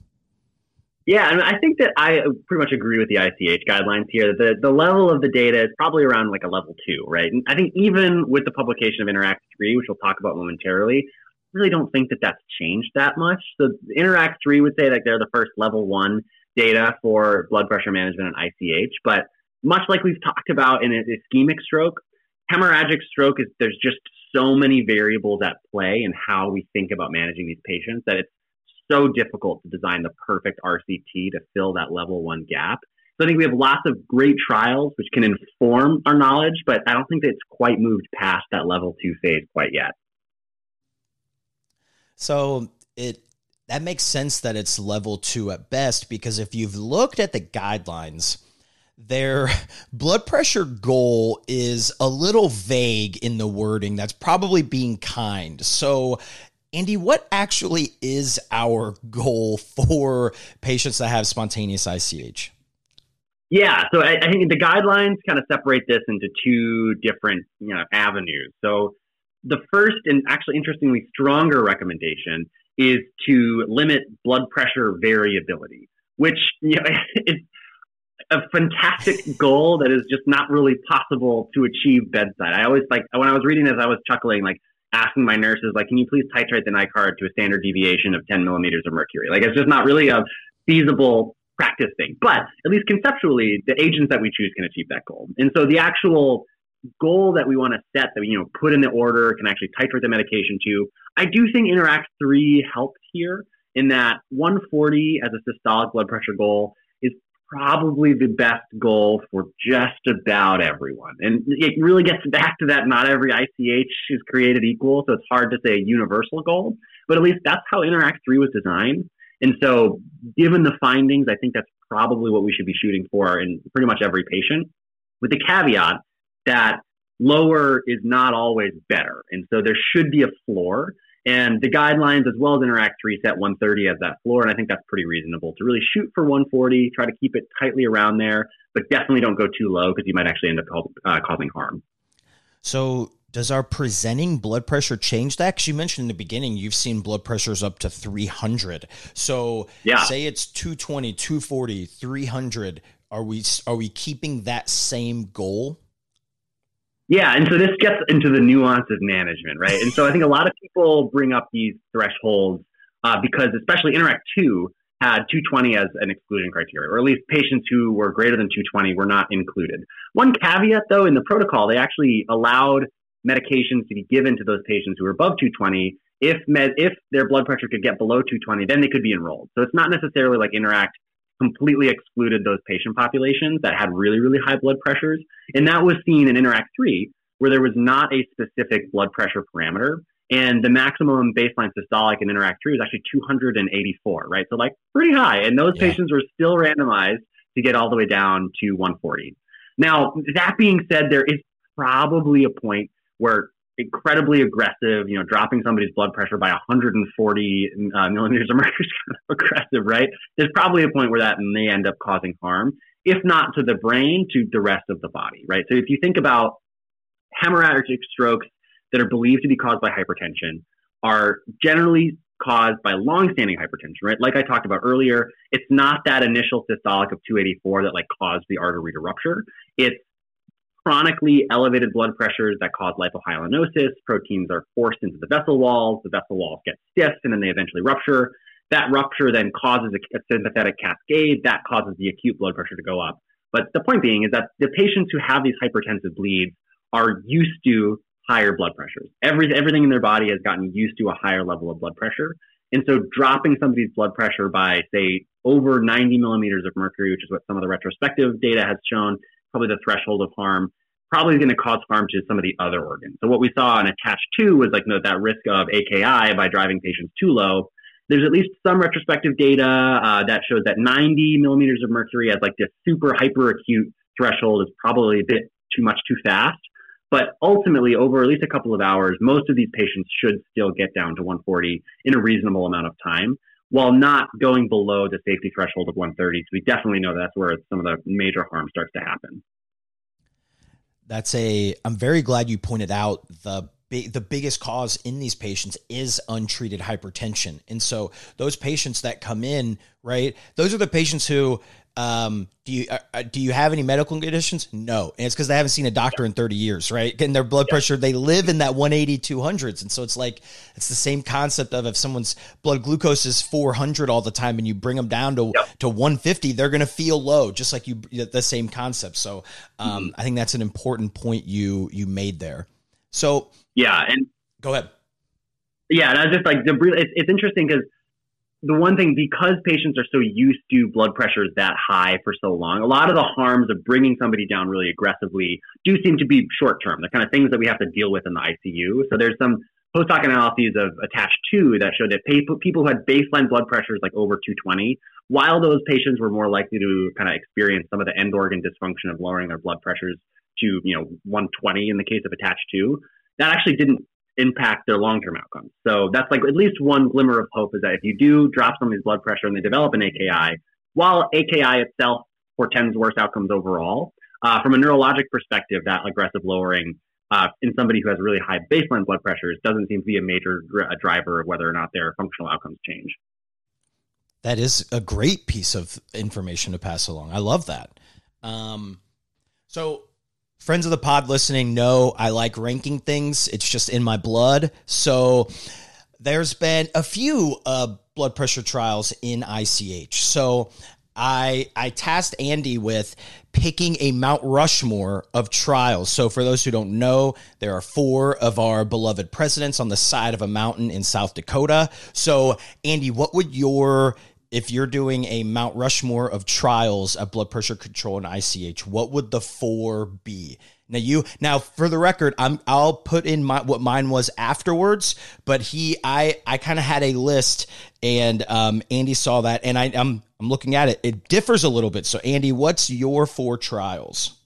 Yeah, and I think that I pretty much agree with the ICH guidelines here. The the level of the data is probably around like a level two, right? And I think even with the publication of Interact three, which we'll talk about momentarily, really don't think that that's changed that much. So Interact three would say that they're the first level one data for blood pressure management and ICH. But much like we've talked about in ischemic stroke, hemorrhagic stroke is there's just so many variables at play in how we think about managing these patients that it's so difficult to design the perfect RCT to fill that level one gap. So I think we have lots of great trials which can inform our knowledge, but I don't think that it's quite moved past that level two phase quite yet. So it that makes sense that it's level two at best because if you've looked at the guidelines, their blood pressure goal is a little vague in the wording. That's probably being kind. So, Andy, what actually is our goal for patients that have spontaneous ICH? Yeah, so I, I think the guidelines kind of separate this into two different you know avenues. So the first and actually interestingly stronger recommendation is to limit blood pressure variability, which you know, is a fantastic goal that is just not really possible to achieve bedside. I always like when I was reading this, I was chuckling, like asking my nurses, like, "Can you please titrate the NiCard to a standard deviation of 10 millimeters of mercury?" Like, it's just not really a feasible practice thing. But at least conceptually, the agents that we choose can achieve that goal. And so the actual goal that we want to set that we, you know, put in the order, can actually titrate the medication to. I do think Interact 3 helped here in that 140 as a systolic blood pressure goal probably the best goal for just about everyone. And it really gets back to that not every ICH is created equal, so it's hard to say a universal goal, but at least that's how Interact 3 was designed. And so, given the findings, I think that's probably what we should be shooting for in pretty much every patient, with the caveat that lower is not always better. And so there should be a floor. And the guidelines, as well as Interact 3, set 130 as that floor. And I think that's pretty reasonable to really shoot for 140, try to keep it tightly around there, but definitely don't go too low because you might actually end up uh, causing harm. So, does our presenting blood pressure change that? Because you mentioned in the beginning you've seen blood pressures up to 300. So, yeah. say it's 220, 240, 300. Are we are we keeping that same goal? Yeah, and so this gets into the nuance of management, right? And so I think a lot of people bring up these thresholds uh, because, especially Interact 2 had 220 as an exclusion criteria, or at least patients who were greater than 220 were not included. One caveat, though, in the protocol, they actually allowed medications to be given to those patients who were above 220. If med, if their blood pressure could get below 220, then they could be enrolled. So it's not necessarily like Interact completely excluded those patient populations that had really, really high blood pressures. And that was seen in Interact 3, where there was not a specific blood pressure parameter. And the maximum baseline systolic in Interact 3 was actually 284, right? So, like, pretty high. And those yeah. patients were still randomized to get all the way down to 140. Now, that being said, there is probably a point where incredibly aggressive. You know, dropping somebody's blood pressure by 140 uh, millimeters of mercury is kind of aggressive, right? There's probably a point where that may end up causing harm, if not to the brain, to the rest of the body, right? So if you think about hemorrhagic strokes that are believed to be caused by hypertension, are generally caused by long-standing hypertension, right? Like I talked about earlier, it's not that initial systolic of 284 that like caused the artery to rupture. It's chronically elevated blood pressures that cause lipohyalinosis. Proteins are forced into the vessel walls. The vessel walls get stiff and then they eventually rupture. That rupture then causes a, sympathetic cascade that causes the acute blood pressure to go up. But the point being is that the patients who have these hypertensive bleeds are used to higher blood pressures. Every, everything in their body has gotten used to a higher level of blood pressure. And so dropping somebody's blood pressure by, say, over 90 millimeters of mercury, which is what some of the retrospective data has shown, probably the threshold of harm, probably going to cause harm to some of the other organs. So what we saw in ATACH two was like no, that risk of AKI by driving patients too low. There's at least some retrospective data uh, that shows that 90 millimeters of mercury as like this super hyper acute threshold is probably a bit too much too fast. But ultimately, over at least a couple of hours, most of these patients should still get down to 140 in a reasonable amount of time while not going below the safety threshold of 130. So we definitely know that's where some of the major harm starts to happen. That's a, I'm very glad you pointed out the the biggest cause in these patients is untreated hypertension. And so those patients that come in, right, those are the patients who um, do you uh, uh, do you have any medical conditions? No, and it's because they haven't seen a doctor in 30 years, right? Getting their blood pressure, they live in that 180 200s, and so it's like it's the same concept of if someone's blood glucose is 400 all the time, and you bring them down to to 150, they're going to feel low, just like you the same concept. So um, mm-hmm. I think that's an important point you you made there. So yeah, and go ahead. Yeah, and I was just like the it's, it's interesting because the one thing because patients are so used to blood pressures that high for so long, a lot of the harms of bringing somebody down really aggressively do seem to be short term. The kind of things that we have to deal with in the ICU. So there's some post hoc analyses of ATACH two that showed that people who had baseline blood pressures like over 220, while those patients were more likely to kind of experience some of the end organ dysfunction of lowering their blood pressures to you know 120 in the case of ATACH two, that actually didn't impact their long term outcomes. So that's like at least one glimmer of hope is that if you do drop somebody's blood pressure and they develop an AKI, while AKI itself portends worse outcomes overall, uh, from a neurologic perspective, that aggressive lowering uh, in somebody who has really high baseline blood pressures doesn't seem to be a major dr- driver of whether or not their functional outcomes change. That is a great piece of information to pass along. I love that. Um, so friends of the pod listening know I like ranking things. It's just in my blood. So there's been a few uh, blood pressure trials in ICH. So I I tasked Andy with picking a Mount Rushmore of trials. So for those who don't know, there are four of our beloved presidents on the side of a mountain in South Dakota. So Andy, what would your if you're doing a Mount Rushmore of trials of blood pressure control and ICH, what would the four be? Now you now for the record, I'm I'll put in my what mine was afterwards, but he I I kind of had a list and um Andy saw that and I I'm I'm looking at it. It differs a little bit. So Andy, what's your four trials?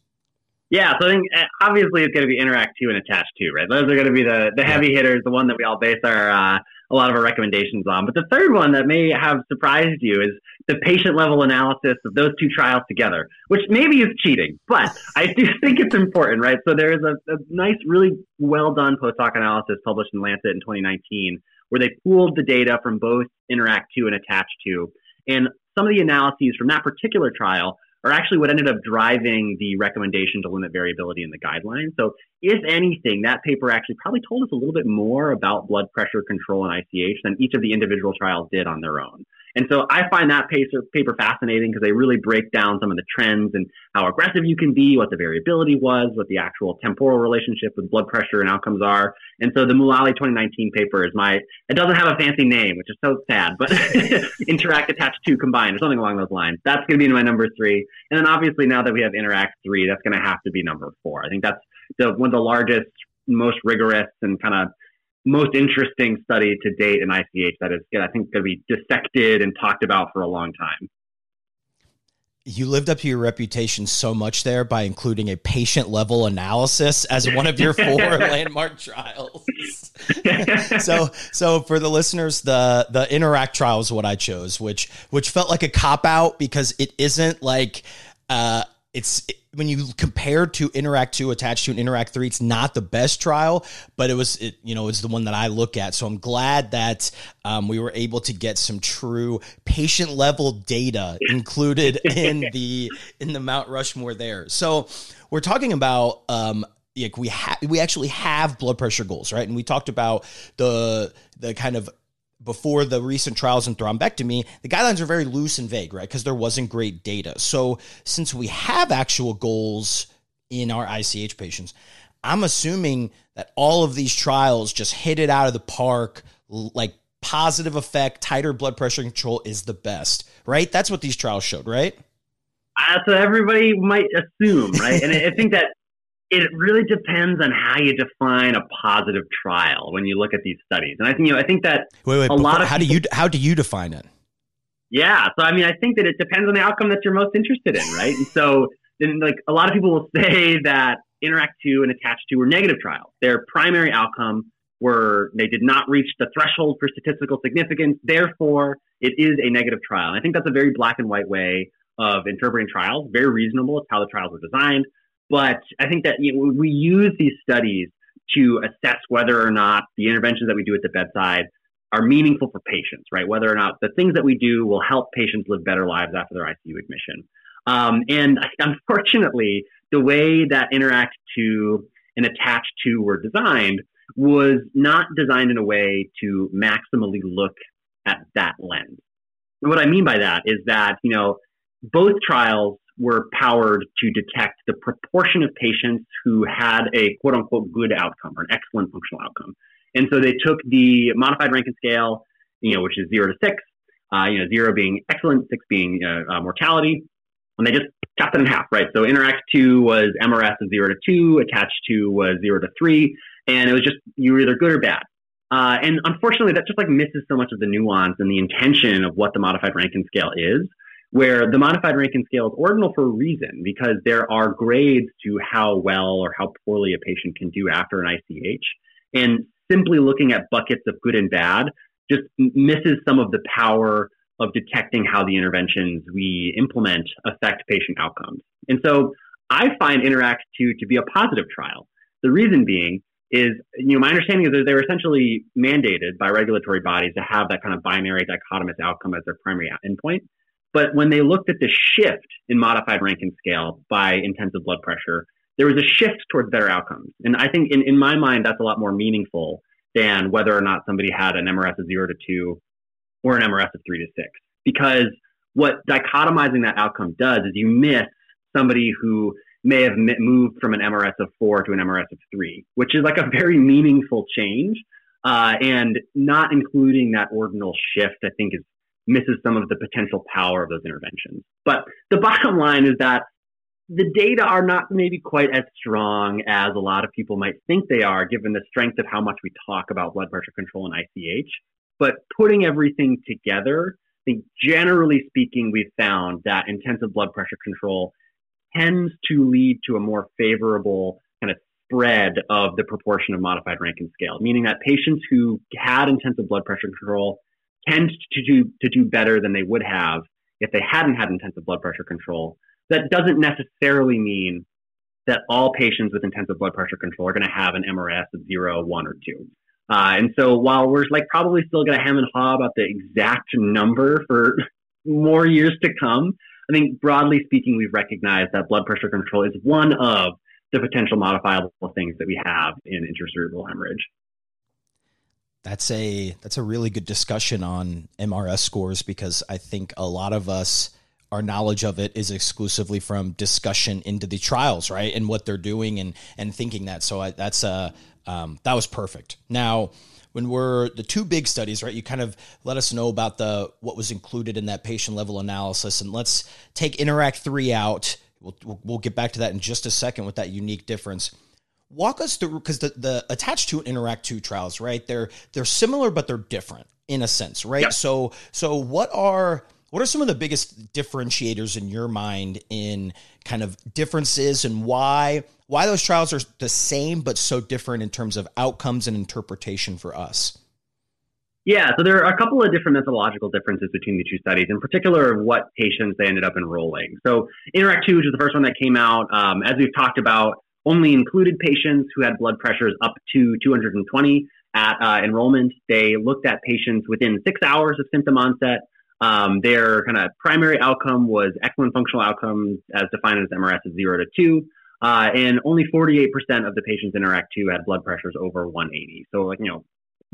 Yeah, so I think uh, obviously it's going to be Interact two and ATACH two, right? Those are going to be the the heavy hitters, the one that we all base our uh, a lot of our recommendations on. But the third one that may have surprised you is the patient level analysis of those two trials together, which maybe is cheating, but I do think it's important, right? So there is a, a nice, really well done post hoc analysis published in Lancet in 2019 where they pooled the data from both Interact 2 and ATACH 2. And some of the analyses from that particular trial are actually what ended up driving the recommendation to limit variability in the guidelines. So, if anything, that paper actually probably told us a little bit more about blood pressure control in ICH than each of the individual trials did on their own. And so I find that paper fascinating because they really break down some of the trends and how aggressive you can be, what the variability was, what the actual temporal relationship with blood pressure and outcomes are. And so the Moullaali 2019 paper is my, it doesn't have a fancy name, which is so sad, but Interact ATACH 2 combined or something along those lines. That's going to be my number three. And then obviously now that we have Interact 3, that's going to have to be number four. I think that's the, one of the largest, most rigorous and kind of most interesting study to date in ICH that is, I think, going to be dissected and talked about for a long time. you lived up to your reputation so much there by including a patient level analysis as one of your four landmark trials. so, so for the listeners, the the Interact trial is what I chose, which which felt like a cop out because it isn't like uh, it's when you compare to Interact 2 ATACH 2 an Interact 3, it's not the best trial, but it was, it, you know, it's the one that I look at. So I'm glad that um, we were able to get some true patient level data included in the in the Mount Rushmore there. So we're talking about um, like we have we actually have blood pressure goals, right? And we talked about the the kind of before the recent trials in thrombectomy, the guidelines are very loose and vague, right? Because there wasn't great data. So since we have actual goals in our ICH patients, I'm assuming that all of these trials just hit it out of the park, like positive effect, tighter blood pressure control is the best, right? That's what these trials showed, right? What everybody might assume, right? and I think that it really depends on how you define a positive trial when you look at these studies. And I think you know, I think that wait, wait, a before, lot of how people, do you how do you define it? Yeah, so I mean, I think that it depends on the outcome that you're most interested in, right? And so, then like a lot of people will say that Interact Two and ATACH Two were negative trials. Their primary outcome were they did not reach the threshold for statistical significance. Therefore, it is a negative trial. And I think that's a very black and white way of interpreting trials. Very reasonable. It's how the trials were designed. But I think that you know, we use these studies to assess whether or not the interventions that we do at the bedside are meaningful for patients, right? Whether or not the things that we do will help patients live better lives after their ICU admission. Um, and unfortunately, the way that Interact 2 and ATACH 2 were designed was not designed in a way to maximally look at that lens. What I mean by that is that, you know, both trials were powered to detect the proportion of patients who had a quote unquote good outcome or an excellent functional outcome. And so they took the modified Rankin scale, you know, which is zero to six, uh, you know, zero being excellent, six being uh, uh, mortality, and they just chopped it in half, right? So Interact 2 was MRS of zero to two, ATACH 2 was zero to three, and it was just you were either good or bad. Uh, and unfortunately, that just like misses so much of the nuance and the intention of what the modified Rankin scale is where the modified Rankin scale is ordinal for a reason because there are grades to how well or how poorly a patient can do after an ICH. And simply looking at buckets of good and bad just misses some of the power of detecting how the interventions we implement affect patient outcomes. And so I find Interact 2 to be a positive trial. The reason being is, you know, my understanding is that they're essentially mandated by regulatory bodies to have that kind of binary dichotomous outcome as their primary endpoint. But when they looked at the shift in modified Rankin scale by intensive blood pressure, there was a shift towards better outcomes. And I think in, in my mind, that's a lot more meaningful than whether or not somebody had an MRS of zero to two or an MRS of three to six. Because what dichotomizing that outcome does is you miss somebody who may have moved from an MRS of four to an MRS of three, which is like a very meaningful change. Uh, and not including that ordinal shift, I think, is misses some of the potential power of those interventions. But the bottom line is that the data are not maybe quite as strong as a lot of people might think they are, given the strength of how much we talk about blood pressure control and ICH. But putting everything together, I think generally speaking, we've found that intensive blood pressure control tends to lead to a more favorable kind of spread of the proportion of modified Rankin scale, meaning that patients who had intensive blood pressure control tend to do to do better than they would have if they hadn't had intensive blood pressure control. That doesn't necessarily mean that all patients with intensive blood pressure control are going to have an MRS of zero, one, or two. Uh, and so while we're like probably still going to hem and haw about the exact number for more years to come, I think broadly speaking, we've recognized that blood pressure control is one of the potential modifiable things that we have in intracerebral hemorrhage that's a that's a really good discussion on MRS scores because I think a lot of us our knowledge of it is exclusively from discussion into the trials, right, and what they're doing and and thinking that. So I, that's a um, that was perfect. Now, when we're the two big studies, right, you kind of let us know about the what was included in that patient level analysis, and let's take Interact three out. We'll, we'll, we'll get back to that in just a second with that unique difference walk us through because the, the ATACH 2 and interact two trials right they're they're similar but they're different in a sense right yep. so so what are What are some of the biggest differentiators in your mind in kind of differences and why why those trials are the same but so different in terms of outcomes and interpretation for us? Yeah, so there are a couple of different methodological differences between the two studies, in particular what patients they ended up enrolling. So Interact 2, which is the first one that came out, um, as we've talked about, only included patients who had blood pressures up to 220 at uh, enrollment. They looked at patients within six hours of symptom onset. Um, their kind of primary outcome was excellent functional outcomes as defined as MRS of 0 to 2. Uh, and only 48% of the patients in Interact 2 had blood pressures over 180. So, like, you know,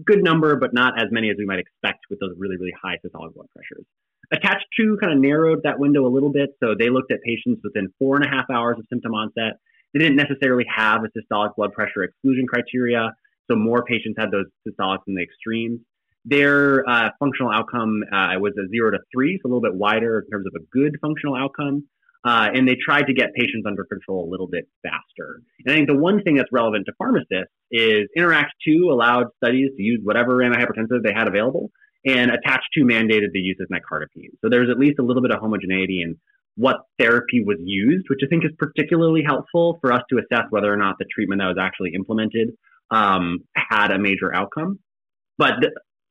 good number, but not as many as we might expect with those really, really high systolic blood pressures. ATACH 2 kind of narrowed that window a little bit. So they looked at patients within four and a half hours of symptom onset. They didn't necessarily have a systolic blood pressure exclusion criteria. So more patients had those systolics in the extremes. Their uh, functional outcome uh, was a zero to three, so a little bit wider in terms of a good functional outcome. Uh, and they tried to get patients under control a little bit faster. And I think the one thing that's relevant to pharmacists is Interact 2 allowed studies to use whatever antihypertensive they had available, and ATACH 2 mandated the use of nicardipine. So there's at least a little bit of homogeneity in what therapy was used, which I think is particularly helpful for us to assess whether or not the treatment that was actually implemented um, had a major outcome. But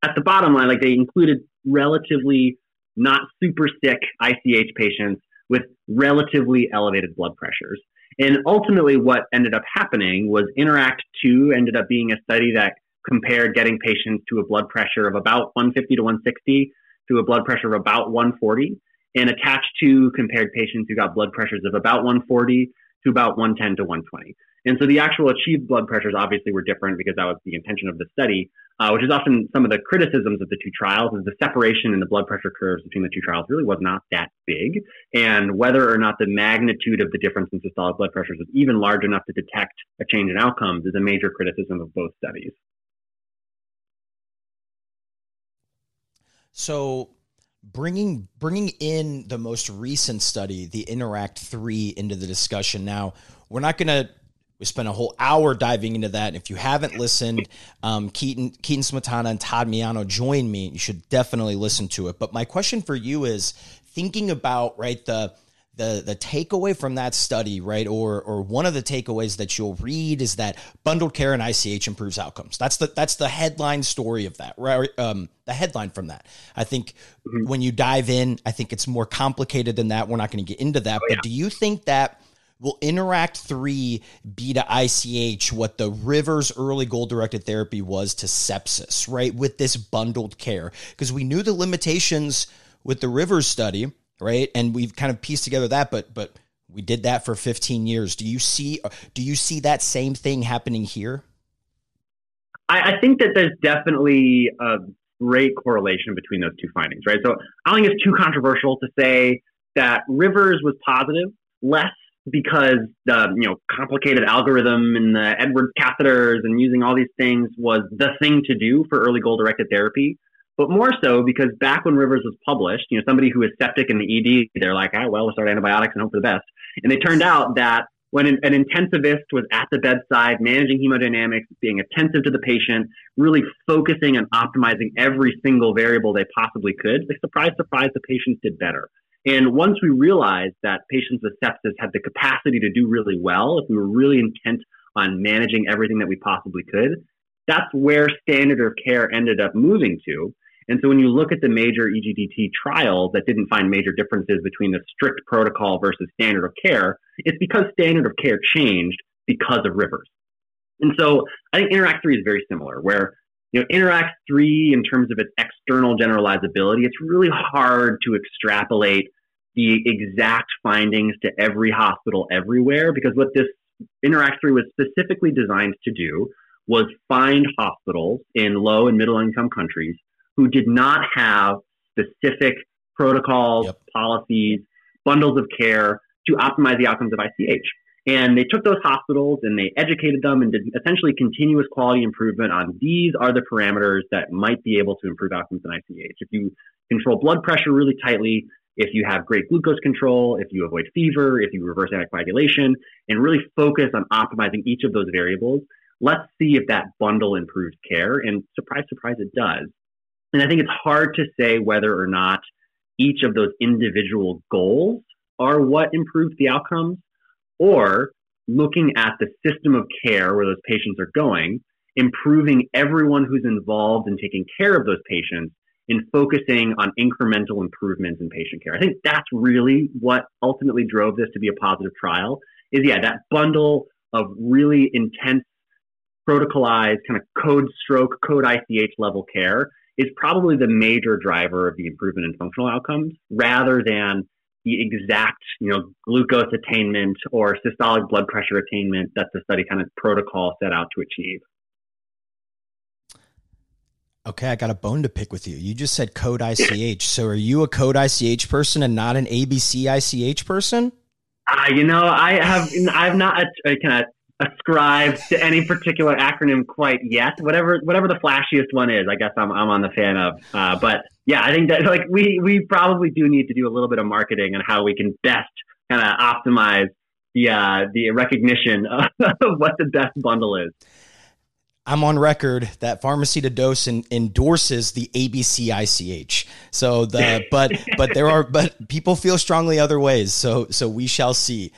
at the bottom line, like they included relatively not super sick ICH patients with relatively elevated blood pressures. And ultimately, what ended up happening was Interact 2 ended up being a study that compared getting patients to a blood pressure of about 150 to 160 to a blood pressure of about 140. And ATACH 2 compared patients who got blood pressures of about 140 to about 110 to 120. And so the actual achieved blood pressures obviously were different because that was the intention of the study, uh, which is often some of the criticisms of the two trials is the separation in the blood pressure curves between the two trials really was not that big. And whether or not the magnitude of the difference in systolic blood pressures was even large enough to detect a change in outcomes is a major criticism of both studies. So bringing bringing in the most recent study, the Interact 3 into the discussion now, we're not going to we spent a whole hour diving into that. And if you haven't listened, um, Keaton, Keaton Smetana and Todd Miano join me. You should definitely listen to it. But my question for you is thinking about, right, the, the, the takeaway from that study, right, or or one of the takeaways that you'll read is that bundled care and ICH improves outcomes. That's the that's the headline story of that, right? Um, the headline from that. I think mm-hmm. when you dive in, I think it's more complicated than that. We're not going to get into that, oh, but yeah. do you think that will Interact 3 be to ICH what the Rivers early goal directed therapy was to sepsis, right? With this bundled care. Because we knew the limitations with the Rivers study, right? And we've kind of pieced together that, but but we did that for 15 years. Do you see do you see that same thing happening here? I, I think that there's definitely a great correlation between those two findings, right? So I don't think it's too controversial to say that Rivers was positive, less because the you know complicated algorithm and the Edwards catheters and using all these things was the thing to do for early goal directed therapy. But more so because back when Rivers was published, you know, somebody who is septic in the ED, they're like, ah, well, we'll start antibiotics and hope for the best. And it turned out that when an, an, intensivist was at the bedside, managing hemodynamics, being attentive to the patient, really focusing and optimizing every single variable they possibly could, like surprise, surprise, the patients did better. And once we realized that patients with sepsis had the capacity to do really well, if we were really intent on managing everything that we possibly could, that's where standard of care ended up moving to. And so when you look at the major EGDT trials that didn't find major differences between the strict protocol versus standard of care, it's because standard of care changed because of Rivers. And so I think Interact 3 is very similar, where you know, Interact 3, in terms of its external generalizability, it's really hard to extrapolate the exact findings to every hospital everywhere because what this Interact 3 was specifically designed to do was find hospitals in low and middle income countries who did not have specific protocols, yep. policies, bundles of care to optimize the outcomes of ICH. And they took those hospitals and they educated them and did essentially continuous quality improvement on these are the parameters that might be able to improve outcomes in ICH. If you control blood pressure really tightly, if you have great glucose control, if you avoid fever, if you reverse anticoagulation, and really focus on optimizing each of those variables, let's see if that bundle improves care. And surprise, surprise, it does. And I think it's hard to say whether or not each of those individual goals are what improves the outcomes, or looking at the system of care where those patients are going, improving everyone who's involved in taking care of those patients in focusing on incremental improvements in patient care. I think that's really what ultimately drove this to be a positive trial is yeah, that bundle of really intense protocolized kind of code stroke, code ICH level care is probably the major driver of the improvement in functional outcomes rather than the exact, you know, glucose attainment or systolic blood pressure attainment that the study kind of protocol set out to achieve. Okay, I got a bone to pick with you. You just said code ICH. so are you a code ICH person and not an ABC ICH person? Uh, you know, I have I've not uh, kind of ascribed to any particular acronym quite yet. Whatever whatever the flashiest one is, I guess I'm I'm on the fan of. Uh, but yeah, I think that like we we probably do need to do a little bit of marketing on how we can best kind of optimize the uh, the recognition of what the best bundle is. I'm on record that pharmacy to dose in, endorses the ABC ICH. So the but but there are but people feel strongly other ways. So so we shall see.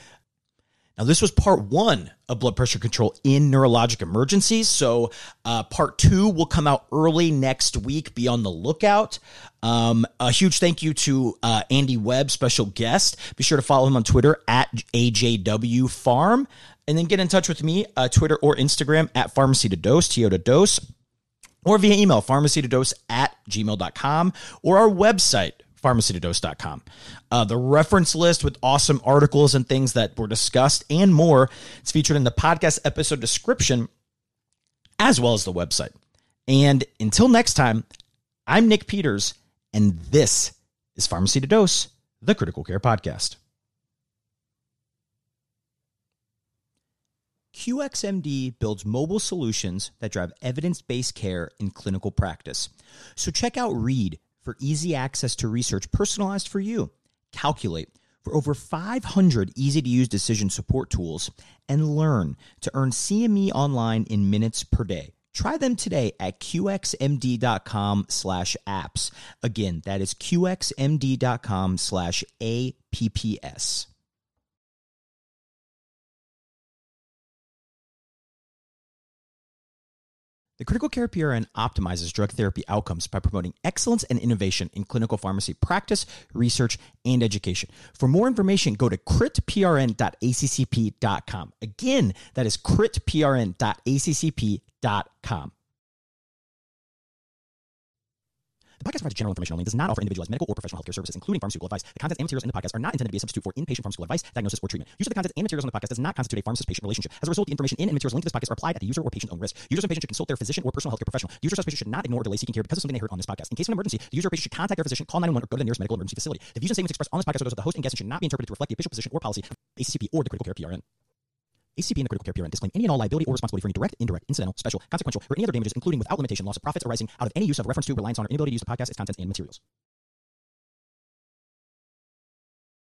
Now, this was part one of blood pressure control in neurologic emergencies. So, uh, part two will come out early next week. Be on the lookout. Um, a huge thank you to uh, Andy Webb, special guest. Be sure to follow him on Twitter at AJWPharm. And then get in touch with me, uh, Twitter or Instagram at pharmacy to dose, TO dose, or via email, pharmacy to dose at gmail.com, or our website, pharmacytodose.com. Uh, the reference list with awesome articles and things that were discussed and more is featured in the podcast episode description as well as the website. And until next time, I'm Nick Peters, and this is Pharmacy to Dose, the Critical Care Podcast. QXMD builds mobile solutions that drive evidence based care in clinical practice. So check out Read for easy access to research personalized for you. Calculate for over 500 easy to use decision support tools and learn to earn CME online in minutes per day. Try them today at qxmd.com slash apps. Again, that is qxmd.com slash apps. The Critical Care PRN optimizes drug therapy outcomes by promoting excellence and innovation in clinical pharmacy practice, research, and education. For more information, go to critprn.accp.com. Again, that is critprn.accp.com. The podcast provides general information only and does not offer individualized medical or professional healthcare services, including pharmaceutical advice. The contents and materials in the podcast are not intended to be a substitute for inpatient pharmaceutical advice, diagnosis, or treatment. Use of the contents and materials on the podcast does not constitute a pharmacist-patient relationship. As a result, the information in and materials linked to this podcast are applied at the user or patient's own risk. Users and patients should consult their physician or personal healthcare professional. Users or patients should not ignore or delay seeking care because of something they heard on this podcast. In case of an emergency, the user or patient should contact their physician, call 911, or go to the nearest medical emergency facility. The views and statements expressed on this podcast are those of the host and guests and should not be interpreted to reflect the official position or policy of ACCP or the Critical Care PRN. ACP and the critical care PRN disclaim any and all liability or responsibility for any direct, indirect, incidental, special, consequential, or any other damages, including without limitation, loss of profits arising out of any use of reference to, reliance on, or inability to use the podcast, its contents, and materials.